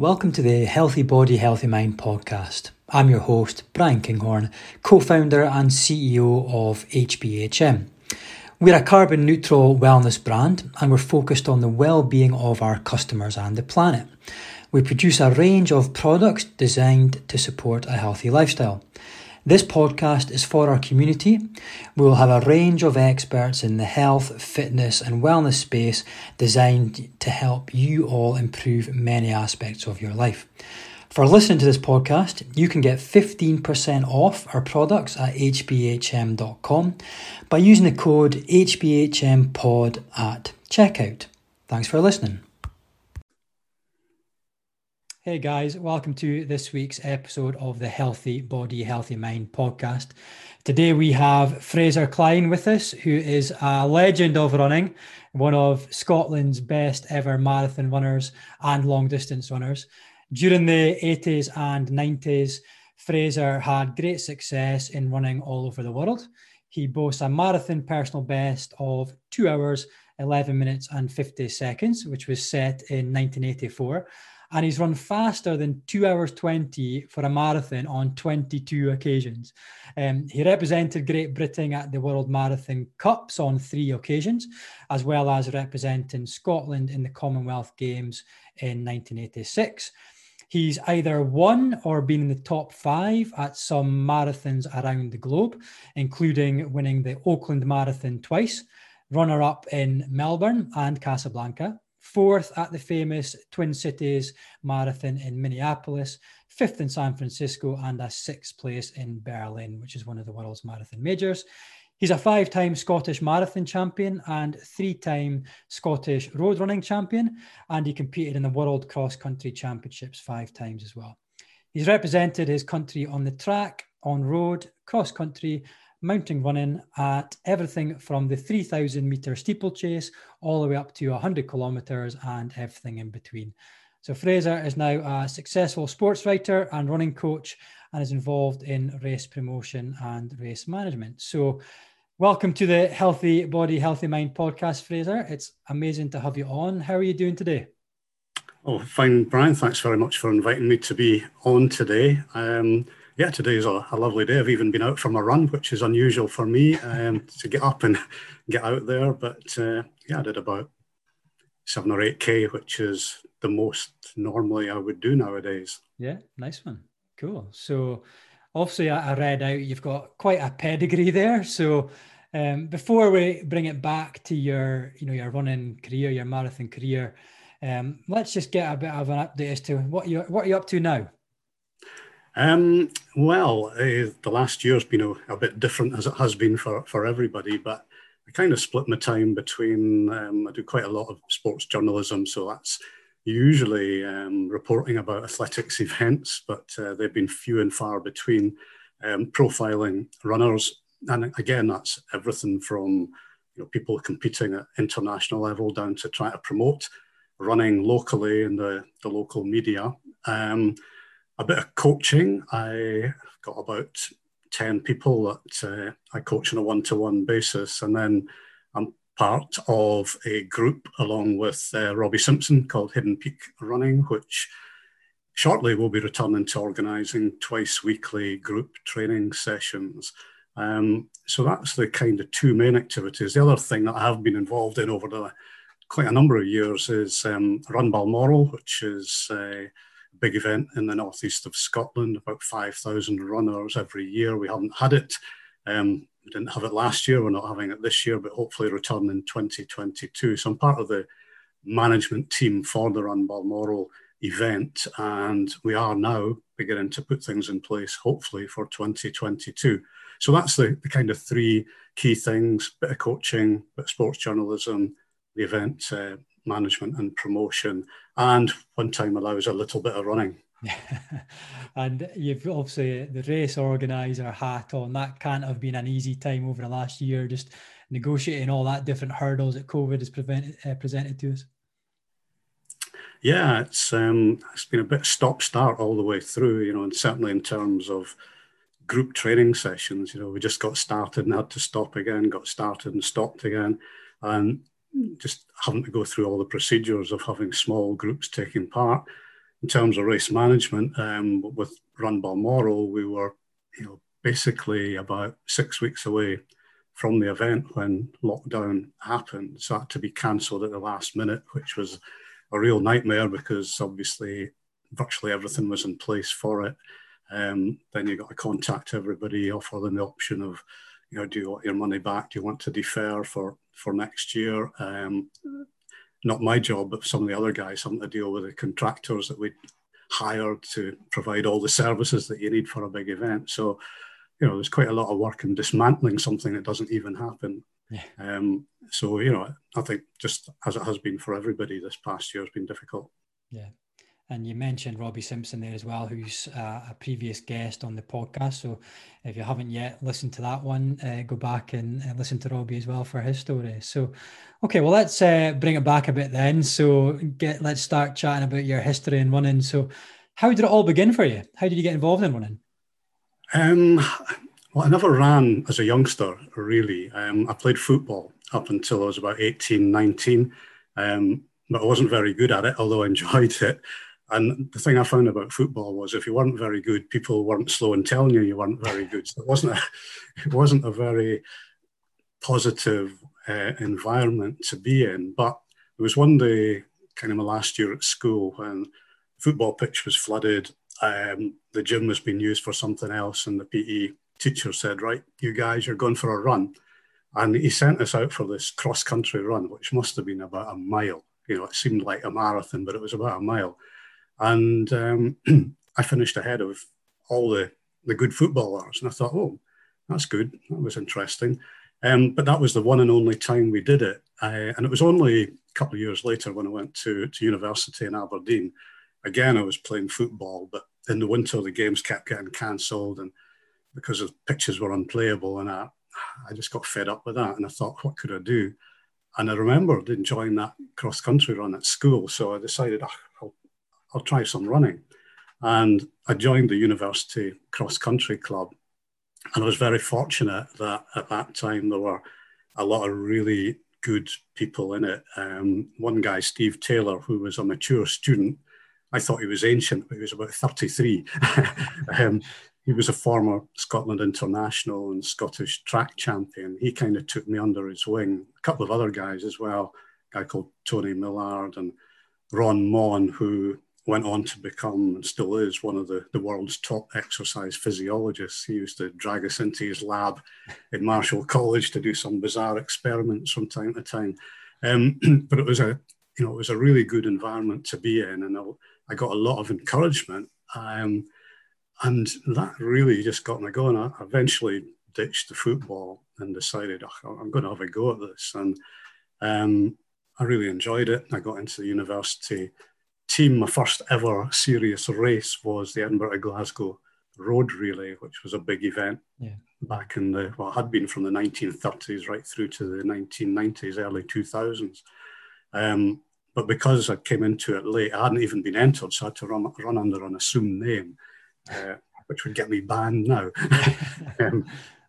Welcome to the Healthy Body, Healthy Mind podcast. I'm your host, Brian Kinghorn, co founder and CEO of HBHM. We're a carbon neutral wellness brand and we're focused on the well being of our customers and the planet. We produce a range of products designed to support a healthy lifestyle. This podcast is for our community. We will have a range of experts in the health, fitness, and wellness space designed to help you all improve many aspects of your life. For listening to this podcast, you can get 15% off our products at hbhm.com by using the code HBHMPOD at checkout. Thanks for listening. Hey guys, welcome to this week's episode of the Healthy Body, Healthy Mind podcast. Today we have Fraser Clyne with us, who is a legend of running, one of Scotland's best ever marathon runners and long distance runners. During the 80s and 90s, Fraser had great success in running all over the world. He boasts a marathon personal best of two hours, 11 minutes, and 50 seconds, which was set in 1984 and he's run faster than two hours 20 for a marathon on 22 occasions. Um, he represented Great Britain at the World Marathon Cups on three occasions, as well as representing Scotland in the Commonwealth Games in 1986. He's either won or been in the top five at some marathons around the globe, including winning the Oakland Marathon twice, runner up in Melbourne and Casablanca, fourth at the famous Twin Cities Marathon in Minneapolis, fifth in San Francisco, and a sixth place in Berlin, which is one of the world's marathon majors. He's a five time Scottish marathon champion and three time Scottish road running champion, and he competed in the World Cross Country Championships five times as well. He's represented his country on the track, on road, cross country, mountain running at everything from the 3000 meter steeplechase all the way up to 100 kilometers and everything in between. So Fraser is now a successful sports writer and running coach and is involved in race promotion and race management. So welcome to the Healthy Body, Healthy Mind podcast, Fraser. It's amazing to have you on. How are you doing today? Oh, fine, Brian. Thanks very much for inviting me to be on today. Um, yeah, today is a, a, lovely day. I've even been out for my run, which is unusual for me um, to get up and get out there. But uh, yeah, I did about seven or eight K, which is the most normally I would do nowadays. Yeah, nice one. Cool. So obviously I, read out you've got quite a pedigree there. So um, before we bring it back to your, you know, your running career, your marathon career, um, let's just get a bit of an update as to what you what are you up to now. Um, well, uh, the last year's been a, a, bit different as it has been for, for everybody, but I kind of split my time between, um, I do quite a lot of sports journalism, so that's usually um, reporting about athletics events, but uh, they've been few and far between, um, profiling runners. And again, that's everything from you know, people competing at international level down to trying to promote running locally in the, the local media. Um, a bit of coaching. I got about 10 people that uh, I coach on a one to one basis. And then I'm part of a group along with uh, Robbie Simpson called Hidden Peak Running, which shortly will be returning to organising twice weekly group training sessions. Um, so that's the kind of two main activities. The other thing that I have been involved in over the quite a number of years is um, Run Balmoral, which is uh, big event in the northeast of Scotland, about 5,000 runners every year. We haven't had it. Um, we didn't have it last year. We're not having it this year, but hopefully return in 2022. So I'm part of the management team for the Run Balmoral event, and we are now beginning to put things in place, hopefully for 2022. So that's the, the kind of three key things: bit of coaching, bit of sports journalism, the event uh, management and promotion, and when time allows, a little bit of running. and you've obviously the race organizer hat on. That can't have been an easy time over the last year, just negotiating all that different hurdles that COVID has prevented, uh, presented to us. Yeah, it's um, it's been a bit stop start all the way through, you know, and certainly in terms of group training sessions, you know, we just got started and had to stop again, got started and stopped again, and just having to go through all the procedures of having small groups taking part. in terms of race management, um, with Run Balmoral, we were, you know, basically about six weeks away from the event when lockdown happened. So had to be cancelled at the last minute, which was a real nightmare because obviously virtually everything was in place for it. Um, then you got to contact everybody, offer them the option of, you know, do you want your money back? Do you want to defer for for next year? Um, not my job, but some of the other guys having to deal with the contractors that we hired to provide all the services that you need for a big event. So, you know, there's quite a lot of work in dismantling something that doesn't even happen. Yeah. Um, so, you know, I think just as it has been for everybody this past year has been difficult. Yeah. And you mentioned Robbie Simpson there as well, who's uh, a previous guest on the podcast. So if you haven't yet listened to that one, uh, go back and, and, listen to Robbie as well for his story. So, okay, well, let's uh, bring it back a bit then. So get let's start chatting about your history in running. So, how did it all begin for you? How did you get involved in running? Um, well, I never ran as a youngster, really. Um, I played football up until I was about 18, 19. Um, but I wasn't very good at it, although I enjoyed it. And the thing I found about football was if you weren't very good, people weren't slow in telling you you weren't very good. So it wasn't a, it wasn't a very positive uh, environment to be in. But it was one day, kind of my last year at school, when the football pitch was flooded. Um, the gym was being used for something else, and the PE teacher said, "Right, you guys, you're going for a run." And he sent us out for this cross country run, which must have been about a mile. You know, it seemed like a marathon, but it was about a mile and um, I finished ahead of all the, the good footballers. And I thought, oh, that's good. That was interesting. Um, but that was the one and only time we did it. And it was only a couple of years later when I went to, to university in Aberdeen. Again, I was playing football, but in the winter, the games kept getting cancelled. And because the pitches were unplayable, and I, I just got fed up with that. And I thought, what could I do? And I remembered enjoying that cross country run at school. So I decided, oh, I'll try some running. And I joined the university cross country club. And I was very fortunate that at that time there were a lot of really good people in it. Um, one guy, Steve Taylor, who was a mature student, I thought he was ancient, but he was about 33. um, he was a former Scotland international and Scottish track champion. He kind of took me under his wing. A couple of other guys as well, a guy called Tony Millard and Ron Maughan, who went on to become and still is one of the, the world's top exercise physiologists. He used to drag us into his lab in Marischal College to do some bizarre experiments from time to time. Um, but it was a you know it was a really good environment to be in, and I, I got a lot of encouragement. Um, and that really just got me going. I eventually ditched the football and decided oh, I'm going to have a go at this, and um, I really enjoyed it. I got into the university team, my first ever serious race was the Edinburgh Glasgow Road Relay, which was a big event yeah. back in the, well, had been from the 1930s right through to the 1990s, early 2000s. Um, but because I came into it late, I hadn't even been entered, so I had to run, run under an assumed name, uh, which would get me banned now. um,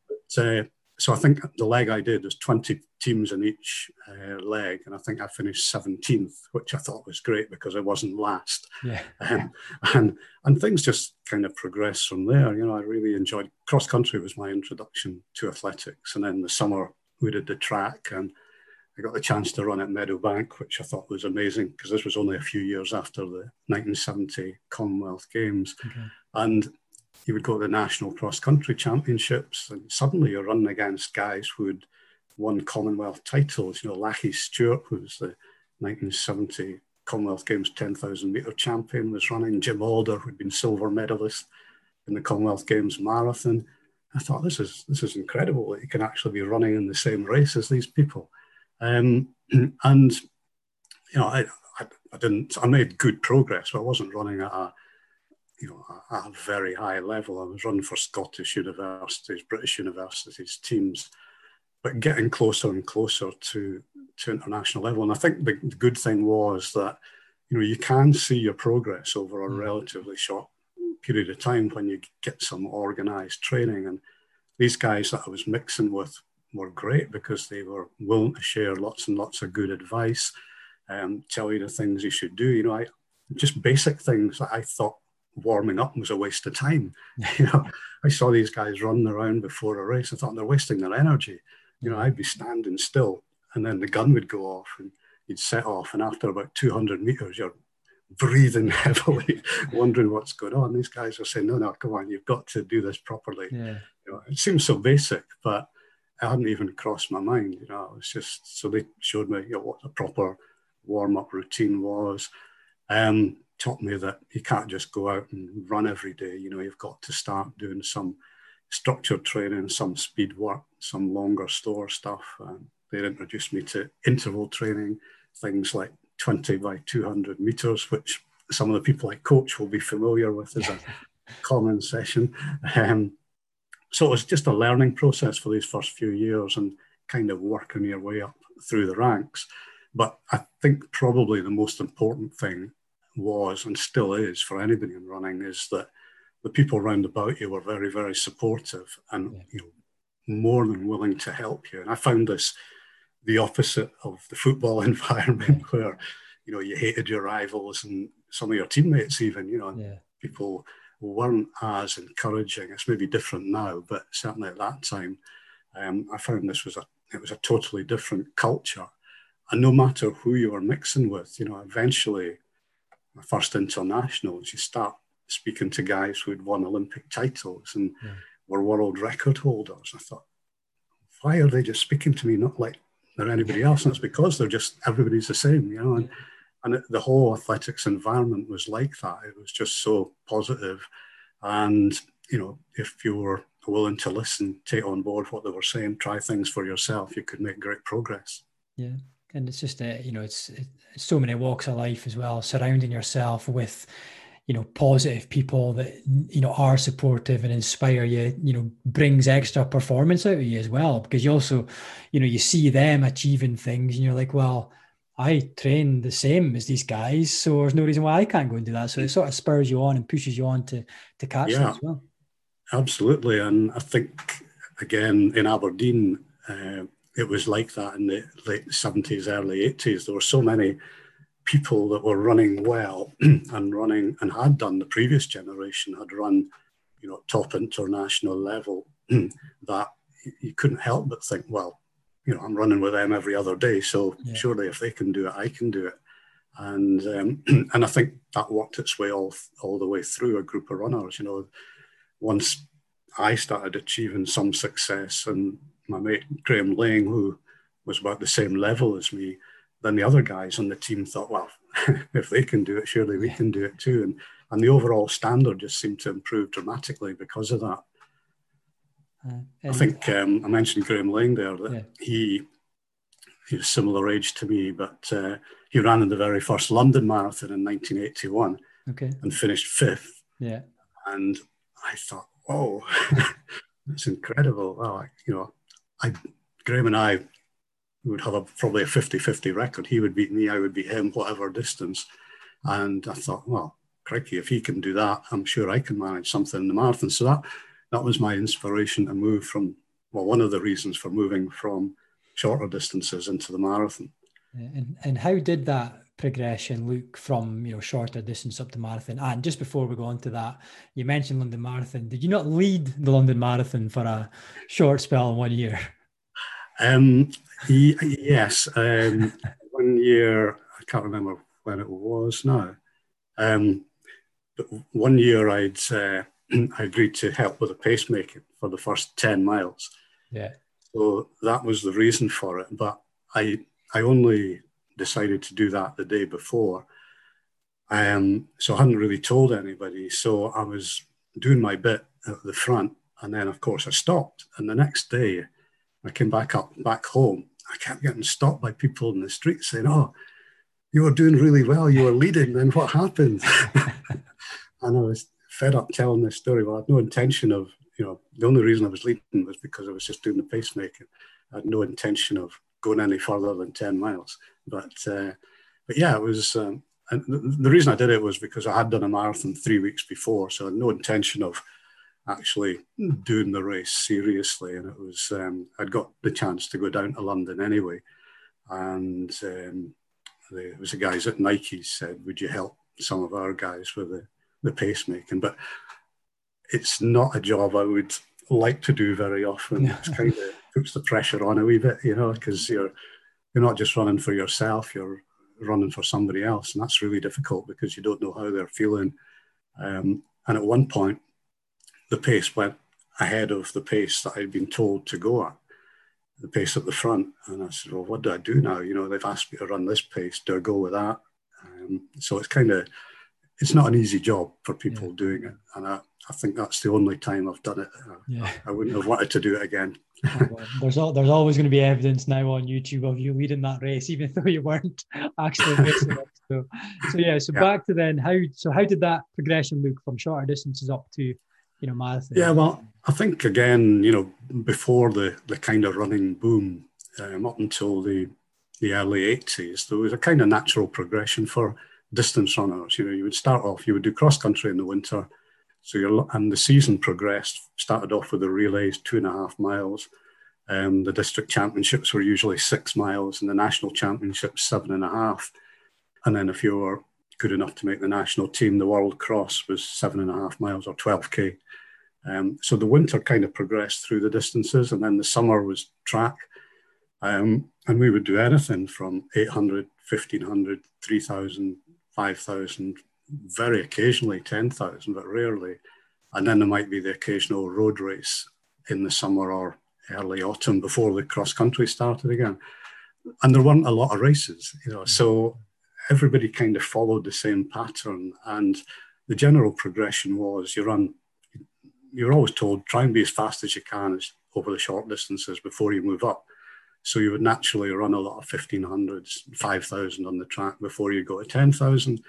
but, uh, so I think the leg I did was 20 teams in each uh, leg, and I think I finished 17th, which I thought was great because I wasn't last. Yeah. Um, and and things just kind of progressed from there. You know, I really enjoyed cross country was my introduction to athletics, and then the summer we did the track, and I got the chance to run at Meadowbank, which I thought was amazing because this was only a few years after the 1970 Commonwealth Games, okay. and you would go to the national cross country championships, and suddenly you're running against guys who'd won Commonwealth titles. You know, Lachie Stewart, who was the 1970 Commonwealth Games 10,000 meter champion, was running. Jim Alder, who'd been silver medalist in the Commonwealth Games marathon. I thought this is this is incredible that you can actually be running in the same race as these people. Um, and you know, I, I, I didn't. I made good progress, but I wasn't running at a you know, at a very high level. I was running for Scottish universities, British universities, teams, but getting closer and closer to, to international level. And I think the, the good thing was that, you know, you can see your progress over a mm. relatively short period of time when you get some organized training. And these guys that I was mixing with were great because they were willing to share lots and lots of good advice, um, tell you the things you should do. You know, I, just basic things that I thought warming up was a waste of time. you know, I saw these guys running around before a race. I thought they're wasting their energy. You know, I'd be standing still, and then the gun would go off, and you'd set off, and after about 200 meters, you're breathing heavily, wondering what's going on. These guys are saying, "No, no, come on, you've got to do this properly." Yeah. You know, it seems so basic, but it hadn't even crossed my mind. You know, it was just so they showed me you know, what the proper warm up routine was. Um, taught me that you can't just go out and run every day. You know, you've got to start doing some structured training, some speed work, some longer store stuff. Um, they introduced me to interval training, things like 20 by 200 meters, which some of the people I coach will be familiar with as a common session. Um, so it was just a learning process for these first few years and kind of working your way up through the ranks. But I think probably the most important thing was and still is for anybody in running is that the people around about you were very, very supportive and yeah. you know more than willing to help you. And I found this the opposite of the football environment where you know you hated your rivals and some of your teammates even you know yeah. people weren't as encouraging it's maybe different now but certainly at that time um, i found this was a it was a totally different culture and no matter who you were mixing with you know eventually my first internationals you start speaking to guys who'd won olympic titles and yeah. were world record holders i thought why are they just speaking to me not like they're anybody else. And it's because they're just everybody's the same, you know. And and it, the whole athletics environment was like that. It was just so positive, and you know, if you were willing to listen, take on board what they were saying, try things for yourself, you could make great progress. Yeah, and it's just a you know, it's, it's so many walks of life as well. Surrounding yourself with you know positive people that you know are supportive and inspire you you know brings extra performance out of you as well. Because you also you know you see them achieving things and you're like well i train the same as these guys so there's no reason why i can't go and do that. So it sort of spurs you on and pushes you on to to catch yeah, as well. Absolutely. And i think again in aberdeen uh, it was like that in the late 70s early 80s there were so many people that were running well and running and had done the previous generation had run, you know, top international level that you couldn't help but think, well, you know, I'm running with them every other day, so yeah. surely if they can do it, I can do it. And um, and I think that worked its way all all the way through a group of runners. You know, once I started achieving some success, and my mate Graham Laing, who was about the same level as me, then the other guys on the team thought, well, if they can do it, surely we can do it too. And and the overall standard just seemed to improve dramatically because of that. Uh, I think um, I mentioned Graham Laing there that yeah. he he was similar age to me, but uh, he ran in the very first London Marathon in 1981 okay. and finished fifth. Yeah, and I thought, whoa, that's incredible. Well, you know, I Graham and I would have a, probably a 50-50 record. He would beat me, I would beat him, whatever distance. And I thought, well, crikey, if he can do that, I'm sure I can manage something in the marathon. So that that was my inspiration to move from, well, one of the reasons for moving from shorter distances into the marathon. And, and how did that progression look from you know shorter distance up to marathon? And just before we go on to that, you mentioned London Marathon. Did you not lead the London Marathon for a short spell in one year? Um, yes, um, one year I can't remember when it was now. Um, but one year I'd uh, I agreed to help with a pacemaker for the first ten miles. Yeah. So that was the reason for it. But I I only decided to do that the day before. Um, so I hadn't really told anybody. So I was doing my bit at the front, and then of course I stopped. And the next day, I came back up back home I kept getting stopped by people in the street saying, "Oh, you were doing really well. You were leading. Then what happened?" and I was fed up telling this story. Well, I had no intention of, you know, the only reason I was leading was because I was just doing the pacemaker. I had no intention of going any further than ten miles. But, uh, but yeah, it was. Um, and the reason I did it was because I had done a marathon three weeks before, so I had no intention of actually doing the race seriously. And it was, um, I'd got the chance to go down to London anyway. And um, there was the guys at Nike said, Would you help some of our guys with the, the pacemaking, but it's not a job I would like to do very often. It's kind of puts the pressure on a wee bit, you know, because you're you're not just running for yourself, you're running for somebody else, and that's really difficult because you don't know how they're feeling. Um, and at one point, the pace went ahead of the pace that I'd been told to go at, the pace at the front. And I said, "Well, what do I do now? You know, they've asked me to run this pace. Do I go with that?" Um, so it's kind of it's not an easy job for people yeah. doing it, and I, I think that's the only time I've done it. Yeah. I wouldn't have wanted to do it again. oh, there's all, there's always going to be evidence now on YouTube of you leading that race, even though you weren't actually racing it. So, so yeah. So yeah. back to then, how so how did that progression look from shorter distances up to, you know, marathon? Yeah, well, I think again, you know, before the the kind of running boom, um, up until the the early 80s, there was a kind of natural progression for distance runners. You know, you would start off, you would do cross country in the winter. So you're, and the season progressed, started off with the relays, two and a half miles. Um, the district championships were usually six miles and the national championships, seven and a half. And then if you were good enough to make the national team, the world cross was seven and a half miles or 12K. Um, so the winter kind of progressed through the distances and then the summer was track. Um, and we would do anything from 800, 1500, 3000, 5,000, very occasionally 10,000, but rarely. And then there might be the occasional road race in the summer or early autumn before the cross country started again. And there weren't a lot of races, you know, so everybody kind of followed the same pattern. And the general progression was you run, you're always told try and be as fast as you can over the short distances before you move up. So you would naturally run a lot of 1500s, 5000 on the track before you go to 10,000.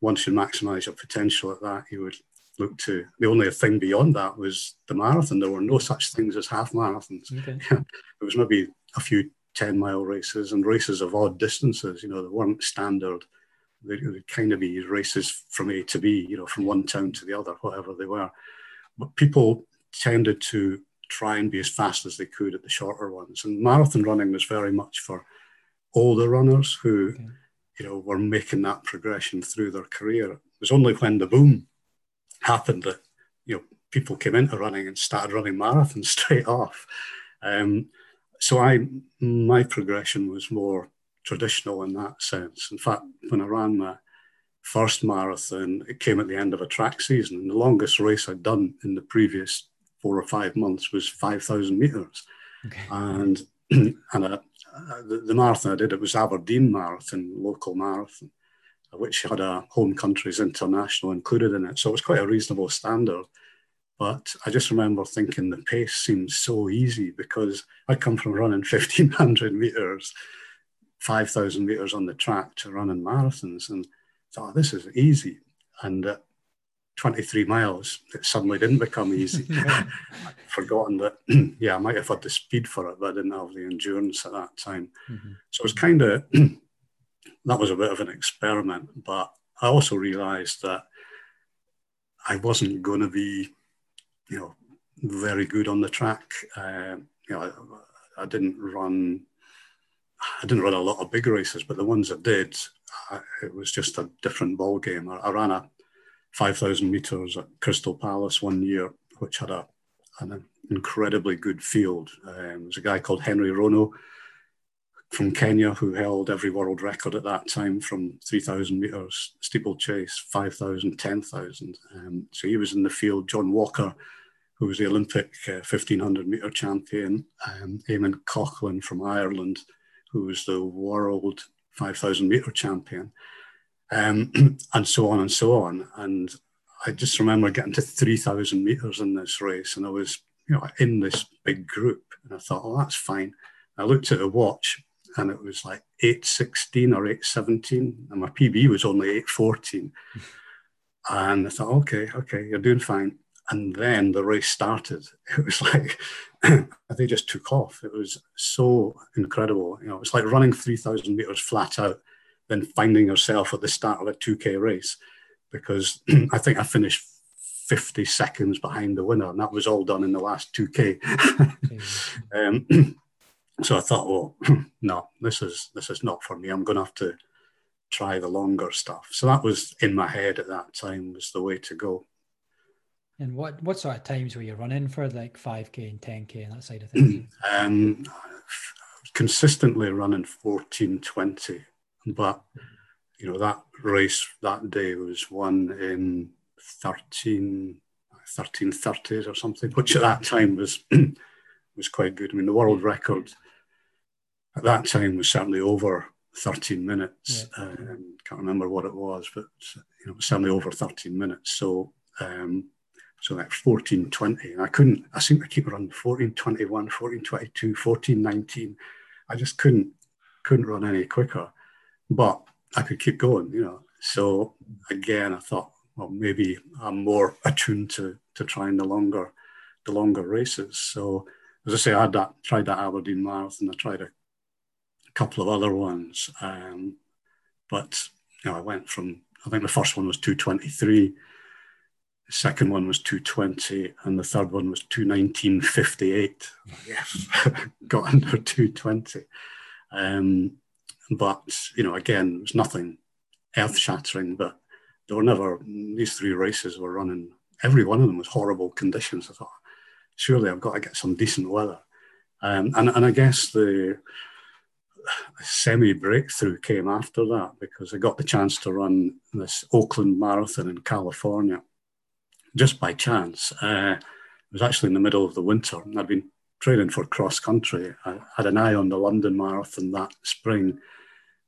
Once you maximize your potential at that, you would look to the only thing beyond that was the marathon. There were no such things as half marathons. Okay. there was maybe a few 10 mile races and races of odd distances, you know, they weren't standard. They would kind of be races from A to B, you know, from one town to the other, whatever they were. But people tended to try and be as fast as they could at the shorter ones. And marathon running was very much for older runners who, okay. you know, were making that progression through their career. It was only when the boom happened that, you know, people came into running and started running marathons straight off. Um, so I, my progression was more traditional in that sense. In fact, when I ran my first marathon, it came at the end of a track season, and the longest race I'd done in the previous four or five months was 5,000 meters. Okay. And, and uh, the, the, marathon I did, it was Aberdeen Marathon, local marathon, which had a home countries international included in it. So it was quite a reasonable standard. But I just remember thinking the pace seemed so easy because I come from running 1500 meters, 5,000 meters on the track to running marathons and thought, this is easy. And uh, 23 miles, it suddenly didn't become easy. I'd forgotten that, yeah, I might have had the speed for it, but I didn't have the endurance at that time. Mm-hmm. So it was kind of, that was a bit of an experiment, but I also realized that I wasn't going to be, you know, very good on the track. Uh, you know, I, I, didn't run, I didn't run a lot of big races, but the ones I did, I, it was just a different ball game. I, I ran a 5,000 meters at Crystal Palace one year, which had a, an incredibly good field. Um, there's a guy called Henry Rono from Kenya who held every world record at that time from 3,000 meters steeplechase, 5,000, 10,000. Um, so he was in the field. John Walker, who was the Olympic uh, 1500 meter champion, um, Eamonn Coghlan from Ireland, who was the world 5,000 meter champion um, and so on and so on. And I just remember getting to 3,000 meters in this race, and I was, you know, in this big group, and I thought, oh, that's fine. I looked at the watch, and it was like 8.16 or 8.17, and my PB was only 8.14. and I thought, okay, okay, you're doing fine. And then the race started. It was like they just took off. It was so incredible. You know, it's like running 3,000 meters flat out than finding yourself at the start of a 2K race because I think I finished 50 seconds behind the winner, and that was all done in the last 2K. um, so I thought, well, no, this is this is not for me. I'm going to have to try the longer stuff. So that was in my head at that time was the way to go. And what what sort of times were you running for like 5k and 10k and that side of things? um, consistently running 14, 20, but you know that race that day was won in 13 1330s or something, which at that time was was quite good. I mean, the world record at that time was certainly over 13 minutes. Yeah. Um, can't remember what it was, but you know, it was certainly over 13 minutes. So, um, so like 14, 20. And I couldn't, I seem to keep running 14, 21, 14, 22, 14, 19. I just couldn't, couldn't run any quicker, but I could keep going, you know. So again, I thought, well, maybe I'm more attuned to, to trying the longer, the longer races. So as I say, I had that, tried that Aberdeen Marathon. I tried a couple of other ones. Um, but you know, I went from I think the first one was 223, the second one was 220, and the third one was 219.58. Yes, got under 220. Um, but you know, again, it was nothing earth shattering, but there were never these three races were running. Every one of them was horrible conditions. I thought, surely I've got to get some decent weather. Um, and, and I guess the semi breakthrough came after that because I got the chance to run this Oakland Marathon in California just by chance. Uh, it was actually in the middle of the winter. and I'd been training for cross country. I had an eye on the London Marathon that spring,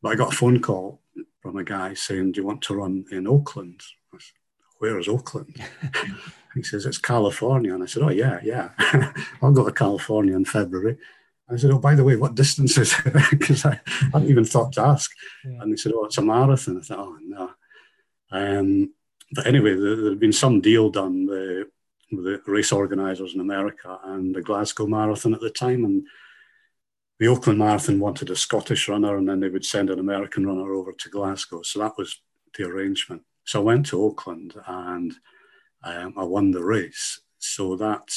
but I got a phone call from a guy saying, Do you want to run in Oakland? Said, Where is Oakland? he says, It's California. And I said, Oh, yeah, yeah. I'll go to California in February. I said, "Oh, by the way, what distance is it?" Because I hadn't even thought to ask. Yeah. And they said, "Oh, it's a marathon." I thought, "Oh, no." Um, but anyway, there, there, had been some deal done with the race organisers in America and the Glasgow Marathon at the time, and the Oakland Marathon wanted a Scottish runner, and then they would send an American runner over to Glasgow. So that was the arrangement. So I went to Oakland and um, I won the race. So that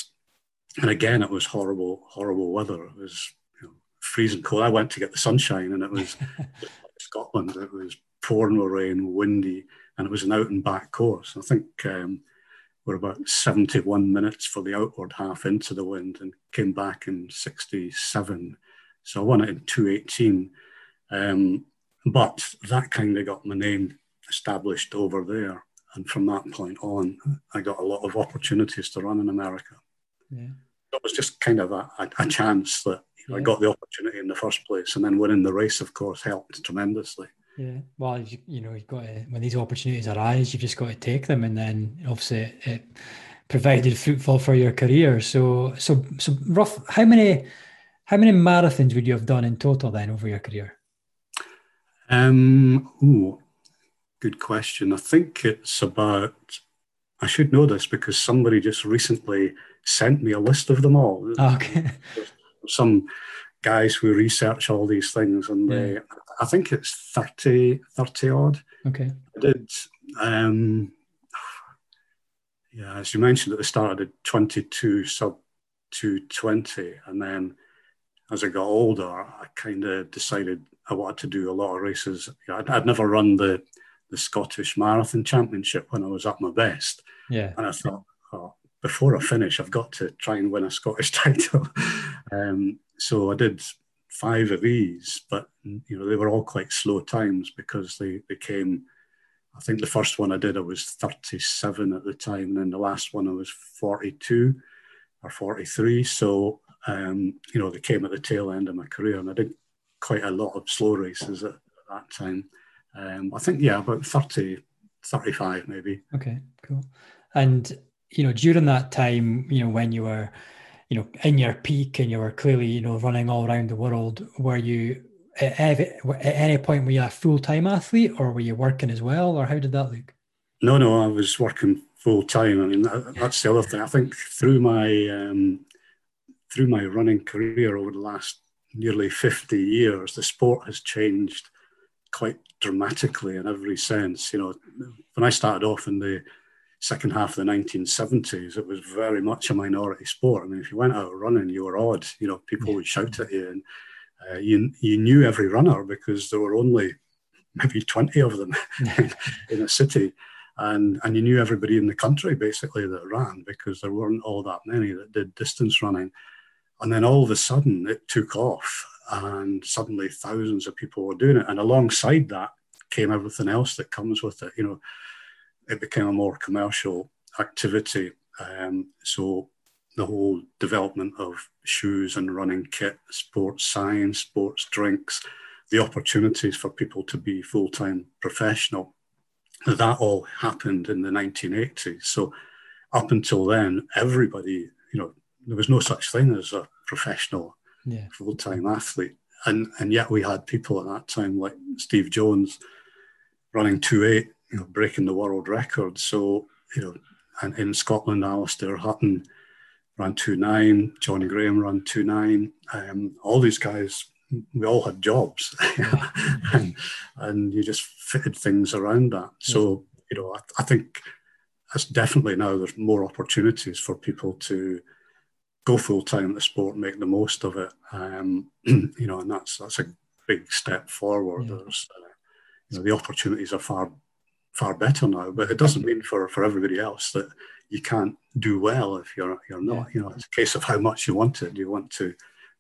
and again, it was horrible, horrible weather. It was you know, freezing cold. I went to get the sunshine, and it was Scotland. It was pouring with rain, windy, and it was an out and back course. I think um, we're about 71 minutes for the outward half into the wind, and came back in 67. So I won it in 218. Um, but that kind of got my name established over there. And from that point on, I got a lot of opportunities to run in America. Yeah. It was just kind of a, a, a chance that you know, yeah. I got the opportunity in the first place, and then winning the race, of course, helped tremendously. Yeah, well, you, you know, you've got to, when these opportunities arise, you've just got to take them, and then obviously it, it provided fruitful for your career. So, so, so rough. How many, how many marathons would you have done in total then over your career? Um, ooh, good question. I think it's about. I should know this because somebody just recently sent me a list of them all. Okay. Some guys who research all these things, and yeah. they, I think it's 30, 30 odd. Okay. I did. Um, yeah, as you mentioned at the start, I did 22 sub 220. And then as I got older, I kind of decided I wanted to do a lot of races. I'd, I'd, never run the, the Scottish Marathon Championship when I was at my best. Yeah. And I thought, oh, before I finish, I've got to try and win a Scottish title. um, so I did five of these, but you know they were all quite slow times because they, they came. I think the first one I did I was 37 at the time, and then the last one I was 42 or 43. So um, you know they came at the tail end of my career, and I did quite a lot of slow races at, at that time. Um, I think yeah, about 30, 35 maybe. Okay, cool. And you know, during that time, you know, when you were, you know, in your peak and you were clearly, you know, running all around the world, were you at, any point were you a full time athlete or were you working as well, or how did that look? No, no, I was working full time. I mean, that, that's the other thing. I think through my um, through my running career over the last nearly fifty years, the sport has changed quite dramatically in every sense. You know, when I started off in the second half of the 1970s, it was very much a minority sport. I mean, if you went out running, you were odd. You know, people would shout at you, and uh, you you knew every runner because there were only maybe 20 of them in a city. And, and you knew everybody in the country basically that ran because there weren't all that many that did distance running. And then all of a sudden it took off and suddenly thousands of people were doing it. And alongside that came everything else that comes with it. You know, it became a more commercial activity. Um, so the whole development of shoes and running kit, sports science, sports drinks, the opportunities for people to be full time professional. That all happened in the 1980s. So up until then, everybody, you know, there was no such thing as a professional yeah. full time athlete. And, and yet we had people at that time like Steve Jones running 2.8, you know, breaking the world record. So, you know, and in Scotland, Allister Hutton ran 2.9, John Graham ran 2.9. Um, all these guys we all had jobs and, and, you just fitted things around that. So, you know, I, I think that's definitely now there's more opportunities for people to go full time in the sport, make the most of it. Um, you know, and that's that's a big step forward. Yeah. There's, uh, you know, the opportunities are far far better now, but it doesn't mean for for everybody else that you can't do well if you're you're not. Yeah. You know, it's a case of how much you want it. Do you want to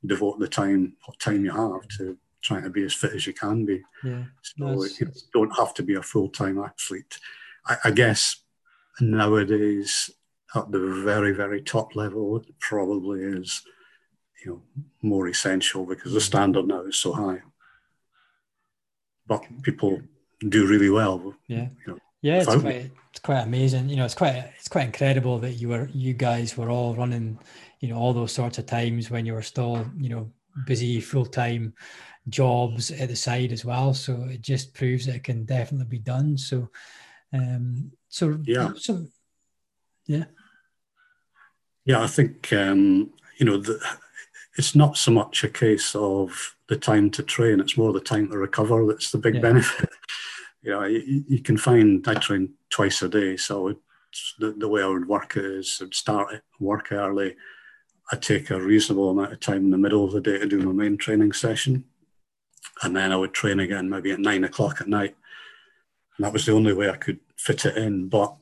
devote the time what time you have to trying to be as fit as you can be. Yeah, so you don't have to be a full time athlete. I, I, guess nowadays at the very very top level, it probably is you know more essential because the mm. standard now is so high. But people do really well. Yeah. You know, yeah, it's quite, it's quite amazing. You know, it's quite it's quite incredible that you were you guys were all running you know all those sorts of times when you were still you know busy full time jobs at the side as well. So it just proves that it can definitely be done. So, um, so yeah, so yeah, yeah. I think um, you know the, it's not so much a case of the time to train; it's more the time to recover that's the big yeah. benefit. You know, you, you, can find I train twice a day, so the, the way I would work is I'd start work early I take a reasonable amount of time in the middle of the day to do my main training session. And then I would train again maybe at nine o'clock at night. And that was the only way I could fit it in. But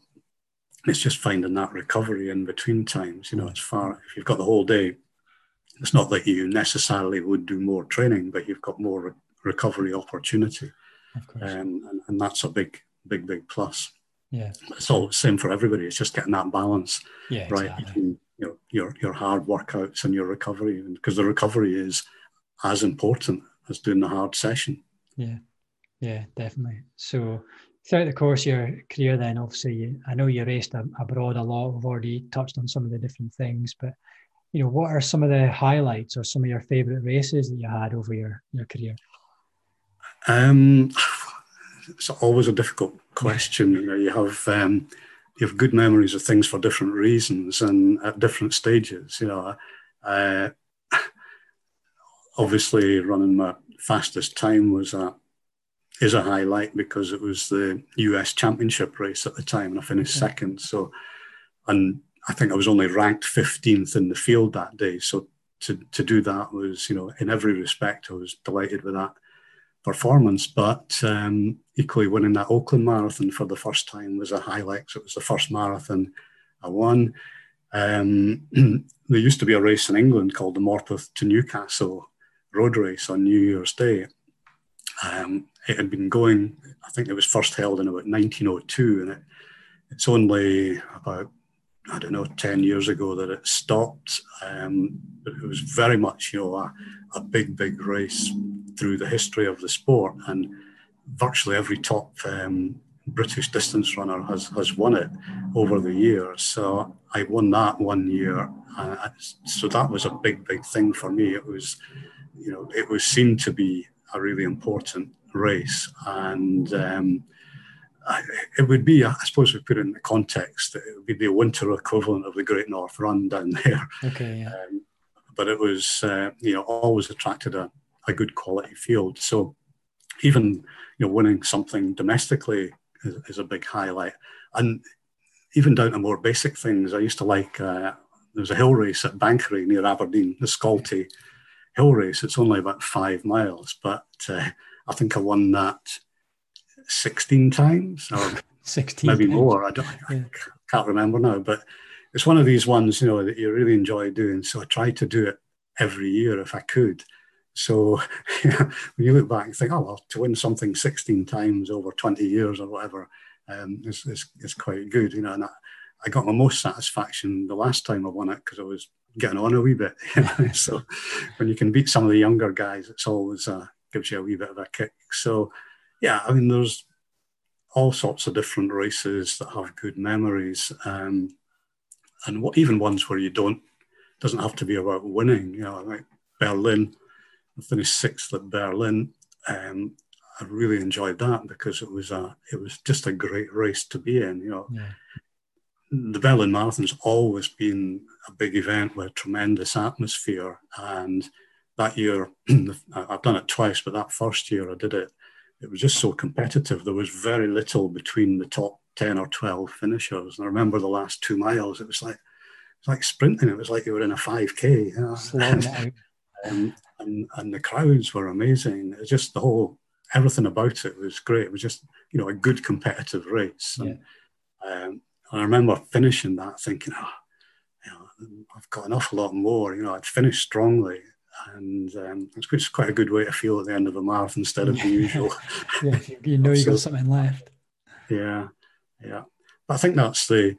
it's just finding that recovery in between times. You know, it's far, if you've got the whole day, it's not that you necessarily would do more training, but you've got more re- recovery opportunity. Um, and, and that's a big, big, big plus. Yeah. It's all the same for everybody. It's just getting that balance yeah, right exactly. between your your your hard workouts and your recovery, because the recovery is as important as doing the hard session. Yeah, yeah, definitely. So throughout the course of your career, then obviously, you, I know you raced abroad a lot. We've already touched on some of the different things, but you know, what are some of the highlights or some of your favourite races that you had over your your career? Um, it's always a difficult question. You know, you have um, you have good memories of things for different reasons and at different stages. You know, uh, obviously running my fastest time was a is a highlight because it was the US Championship race at the time, and I finished okay. second. So, and I think I was only ranked 15th in the field that day. So to to do that was, you know, in every respect, I was delighted with that performance. But um, equally, winning that Oakland Marathon for the first time was a highlight. So it was the first marathon I won. Um, there used to be a race in England called the Morpeth to Newcastle road race on New Year's Day. Um, it had been going, I think it was first held in about 1902, and it, it's only about, I don't know, 10 years ago that it stopped. Um, but it was very much, you know, a, a big, big race through the history of the sport, and virtually every top um, British distance runner has has won it over the years. So I won that one year, uh, so that was a big, big thing for me. It was, you know, it was seen to be a really important race, and um, I, it would be, I suppose, we put it in the context, it would be the winter equivalent of the Great North Run down there. Okay. Yeah. Um, but it was, uh, you know, always attracted a, a good quality field. So even you know winning something domestically is, is, a big highlight, and even down to more basic things. I used to like uh, there was a hill race at Banchory near Aberdeen, the Scolty hill race. It's only about five miles, but uh, I think I won that 16 times or 16 maybe times. more. I, don't, yeah. I can't remember now, but it's one of these ones, you know, that you really enjoy doing. So I try to do it every year if I could. So when you look back and think, oh, well, to win something 16 times over 20 years or whatever um, is, is, is quite good, you know. And I, I got my most satisfaction the last time I won it because I was getting on a wee bit. So when you can beat some of the younger guys, it's always uh, gives you a wee bit of a kick. So yeah, I mean, there's all sorts of different races that have good memories, um, and what, even ones where you don't doesn't have to be about winning. You know, like Berlin, I finished sixth at Berlin. Um, I really enjoyed that because it was a it was just a great race to be in. You know. Yeah the Berlin Marathon's always been a big event with a tremendous atmosphere. And that year, I've done it twice, but that first year I did it, it was just so competitive. There was very little between the top 10 or 12 finishers. And I remember the last two miles, it was like, it was like sprinting. It was like you were in a 5K. You know? and, and, and the crowds were amazing. It was just the whole, everything about it was great. It was just, you know, a good competitive race. And, yeah. um, I remember finishing that thinking, oh, you know, I've got an awful lot more. You know, I'd finished strongly. And um, it's just quite a good way to feel at the end of a marathon instead of the usual. yeah, you know you've got something left. Yeah, yeah. But I think that's the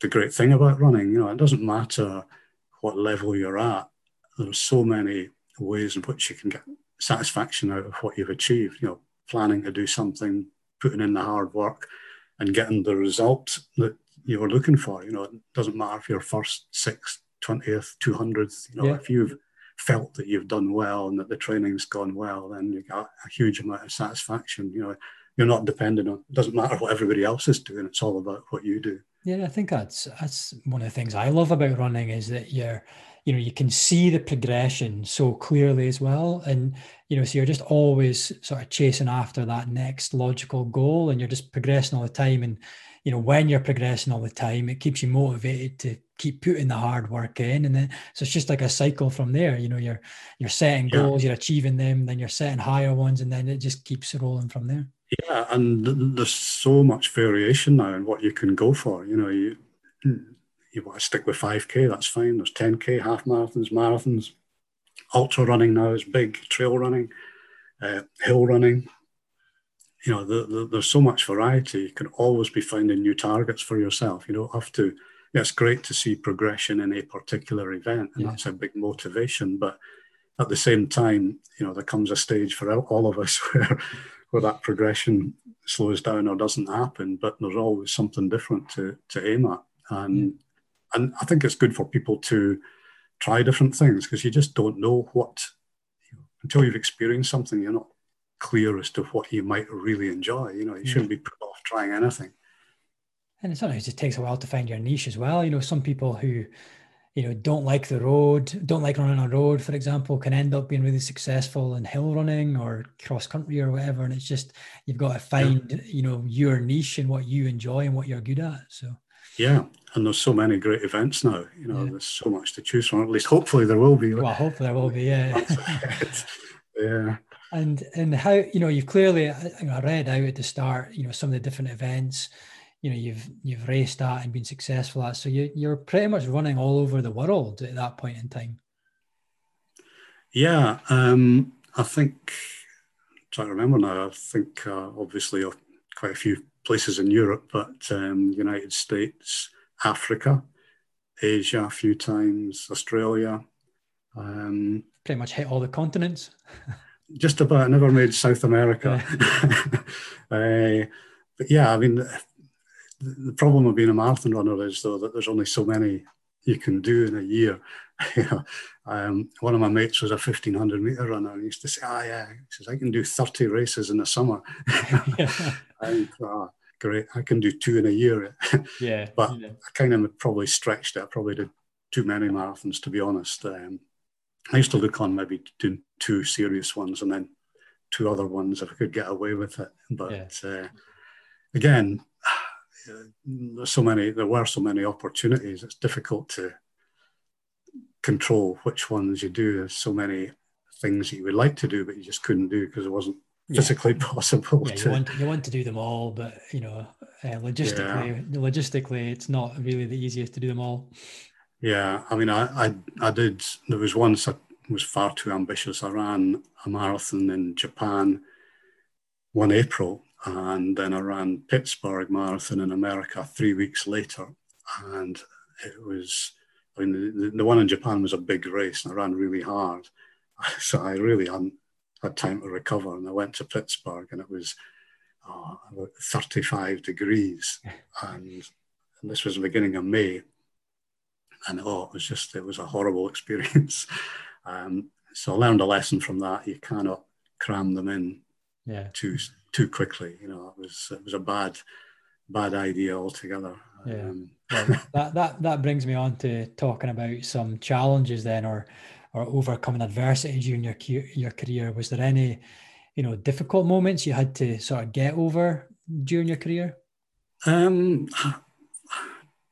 the great thing about running. You know, it doesn't matter what level you're at. There's so many ways in which you can get satisfaction out of what you've achieved. You know, planning to do something, putting in the hard work, and getting the result that you were looking for. You know, it doesn't matter if you're first, sixth, 20th, 200th. You know, yeah. if you've felt that you've done well and that the training's gone well, then you got a huge amount of satisfaction. You know, you're not dependent on, it doesn't matter what everybody else is doing. It's all about what you do. Yeah, I think that's that's one of the things I love about running is that you're you know you can see the progression so clearly as well and you know so you're just always sort of chasing after that next logical goal and you're just progressing all the time and you know when you're progressing all the time it keeps you motivated to keep putting the hard work in and then so it's just like a cycle from there you know you're you're setting goals yeah. you're achieving them then you're setting higher ones and then it just keeps rolling from there yeah and there's so much variation now in what you can go for you know you you want to stick with 5K, that's fine. There's 10K, half marathons, marathons. Ultra running now is big, trail running, uh, hill running. You know, the, the, there's so much variety. You can always be finding new targets for yourself. You don't have to. Yeah, it's great to see progression in a particular event, and yeah. that's a big motivation. But at the same time, you know, there comes a stage for all of us where, where that progression slows down or doesn't happen. But there's always something different to to aim at, and and I think it's good for people to try different things because you just don't know what until you've experienced something. You're not clear as to what you might really enjoy. You know, you shouldn't be put off trying anything. And it's sometimes it takes a while to find your niche as well. You know, some people who, you know, don't like the road, don't like running on road, for example, can end up being really successful in hill running or cross country or whatever. And it's just you've got to find, yeah. you know, your niche and what you enjoy and what you're good at. So yeah, and there's so many great events now. You know, yeah. there's so much to choose from. At least, hopefully, there will be. Well, hopefully, there will be. Yeah. yeah. And and how you know you've clearly you know, I read out at the start you know some of the different events you know you've you've raced at and been successful at so you you're pretty much running all over the world at that point in time. Yeah, um, I think. I'm trying to remember now. I think uh, obviously quite a few places in Europe, but um, United States, Africa, Asia a few times, Australia. Um, Pretty much hit all the continents. just about. I never made South America. Yeah. uh, but yeah, I mean, the, problem of being a marathon runner is though that there's only so many you can do in a year. um, one of my mates was a 1500 meter runner and he used to say, ah, yeah, he says, I can do 30 races in the summer. and, uh, great. I can do two in a year. Yeah. but yeah. I kind of probably stretched it. I probably did too many marathons, to be honest. Um, I used to look on maybe doing two serious ones and then two other ones if I could get away with it. But yeah. uh, again, so many, there were so many opportunities. It's difficult to control which ones you do. There's so many things that you would like to do, but you just couldn't do because it wasn't physically yeah. possible. Yeah, to... you want you want to do them all, but you know, uh, logistically, yeah. logistically, it's not really the easiest to do them all. Yeah, I mean, I, I I did. There was once I was far too ambitious. I ran a marathon in Japan one April, and then I ran Pittsburgh Marathon in America three weeks later, and it was. I mean, the, the one in Japan was a big race, and I ran really hard, so I really hadn't had time to recover. And I went to Pittsburgh, and it was about 35 degrees, and, and this was the beginning of May, and oh, it was just it was a horrible experience. um, so I learned a lesson from that. You cannot cram them in yeah. too too quickly. You know, it was it was a bad bad idea altogether. Yeah. Um, well, that that that brings me on to talking about some challenges then, or or overcoming adversity during your your career. Was there any, you know, difficult moments you had to sort of get over during your career? Um,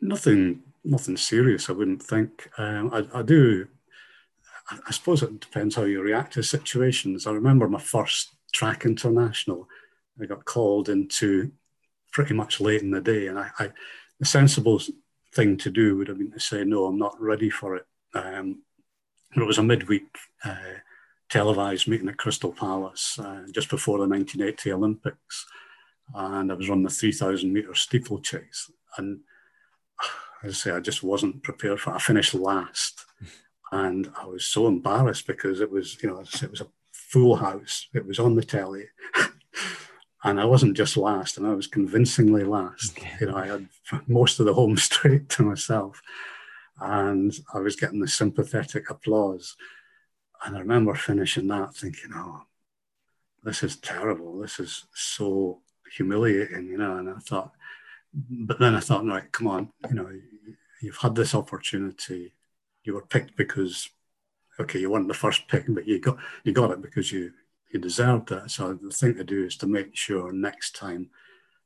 nothing nothing serious. I wouldn't think. Um, I, I do. I suppose it depends how you react to situations. I remember my first track international. I got called into pretty much late in the day, and I, I the sensible thing to do would have been to say, "No, I'm not ready for it." Um, it was a midweek uh, televised meeting at Crystal Palace uh, just before the 1980 Olympics, and I was running the 3,000 meter steeplechase, and as I say, I just wasn't prepared for. It. I finished last, and I was so embarrassed because it was, you know, it was a full house. It was on the telly. and I wasn't just last, and I was convincingly last. Okay. You know, I had most of the home straight to myself, and I was getting the sympathetic applause. And I remember finishing that thinking, "Oh, this is terrible. This is so humiliating," you know. And I thought, but then I thought, right, come on, you know, you've had this opportunity. You were picked because, okay, you weren't the first pick, but you got you got it because you you deserved it. So the thing to do is to make sure next time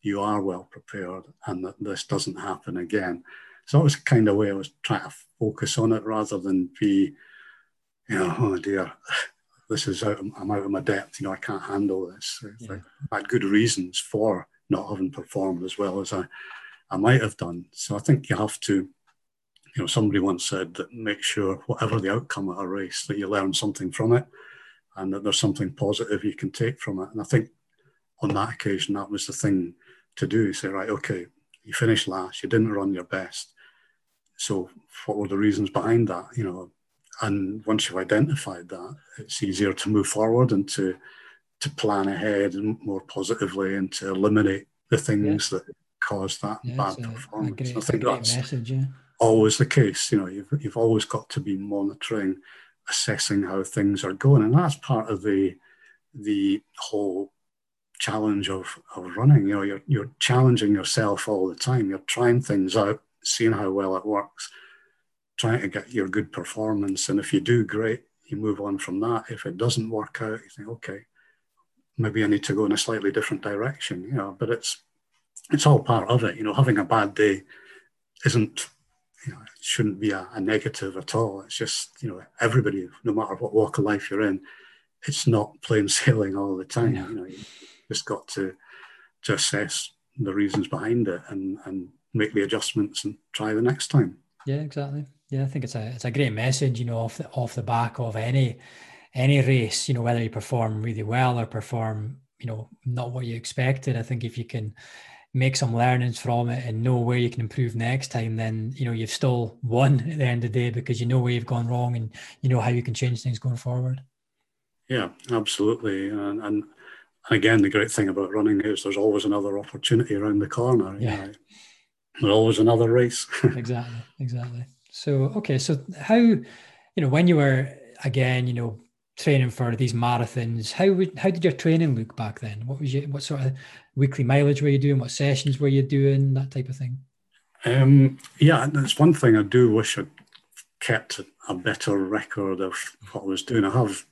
you are well prepared and that this doesn't happen again. So that was kind of way I was trying to focus on it rather than be, you know, oh dear, this is out, I'm out of my depth. You know, I can't handle this. Yeah. I had good reasons for not having performed as well as I, I might have done. So I think you have to, you know, somebody once said that make sure whatever the outcome of a race that you learn something from it and that there's something positive you can take from it. And I think on that occasion, that was the thing to do. Say, right, okay, you finished last, you didn't run your best. So what were the reasons behind that? You know, and once you've identified that, it's easier to move forward and to to plan ahead and more positively and to eliminate the things yeah. that cause that yeah, bad performance. A great, I think that's message, yeah. always the case. You know, you've you've always got to be monitoring, assessing how things are going, and that's part of the the whole challenge of, of running. You know, you're you're challenging yourself all the time. You're trying things out, seeing how well it works, trying to get your good performance. And if you do great, you move on from that. If it doesn't work out, you think, okay, maybe I need to go in a slightly different direction. You know, but it's it's all part of it. You know, having a bad day isn't you know, shouldn't be a, a, negative at all. It's just, you know, everybody, no matter what walk of life you're in, it's not plain sailing all the time. You know, you just got to to assess the reasons behind it and and make the adjustments and try the next time. Yeah, exactly. Yeah, I think it's a it's a great message, you know, off the off the back of any any race, you know, whether you perform really well or perform, you know, not what you expected. I think if you can make some learnings from it and know where you can improve next time, then you know you've still won at the end of the day because you know where you've gone wrong and you know how you can change things going forward. Yeah, absolutely. And, and again, the great thing about running is there's always another opportunity around the corner. Yeah. know, there's always another race. exactly. Exactly. So, okay. So, how, you know, when you were, again, you know, training for these marathons, how would, how did your training look back then? What was your, what sort of weekly mileage were you doing? What sessions were you doing? That type of thing? Um, yeah, that's one thing I do wish I'd kept a better record of what I was doing. I have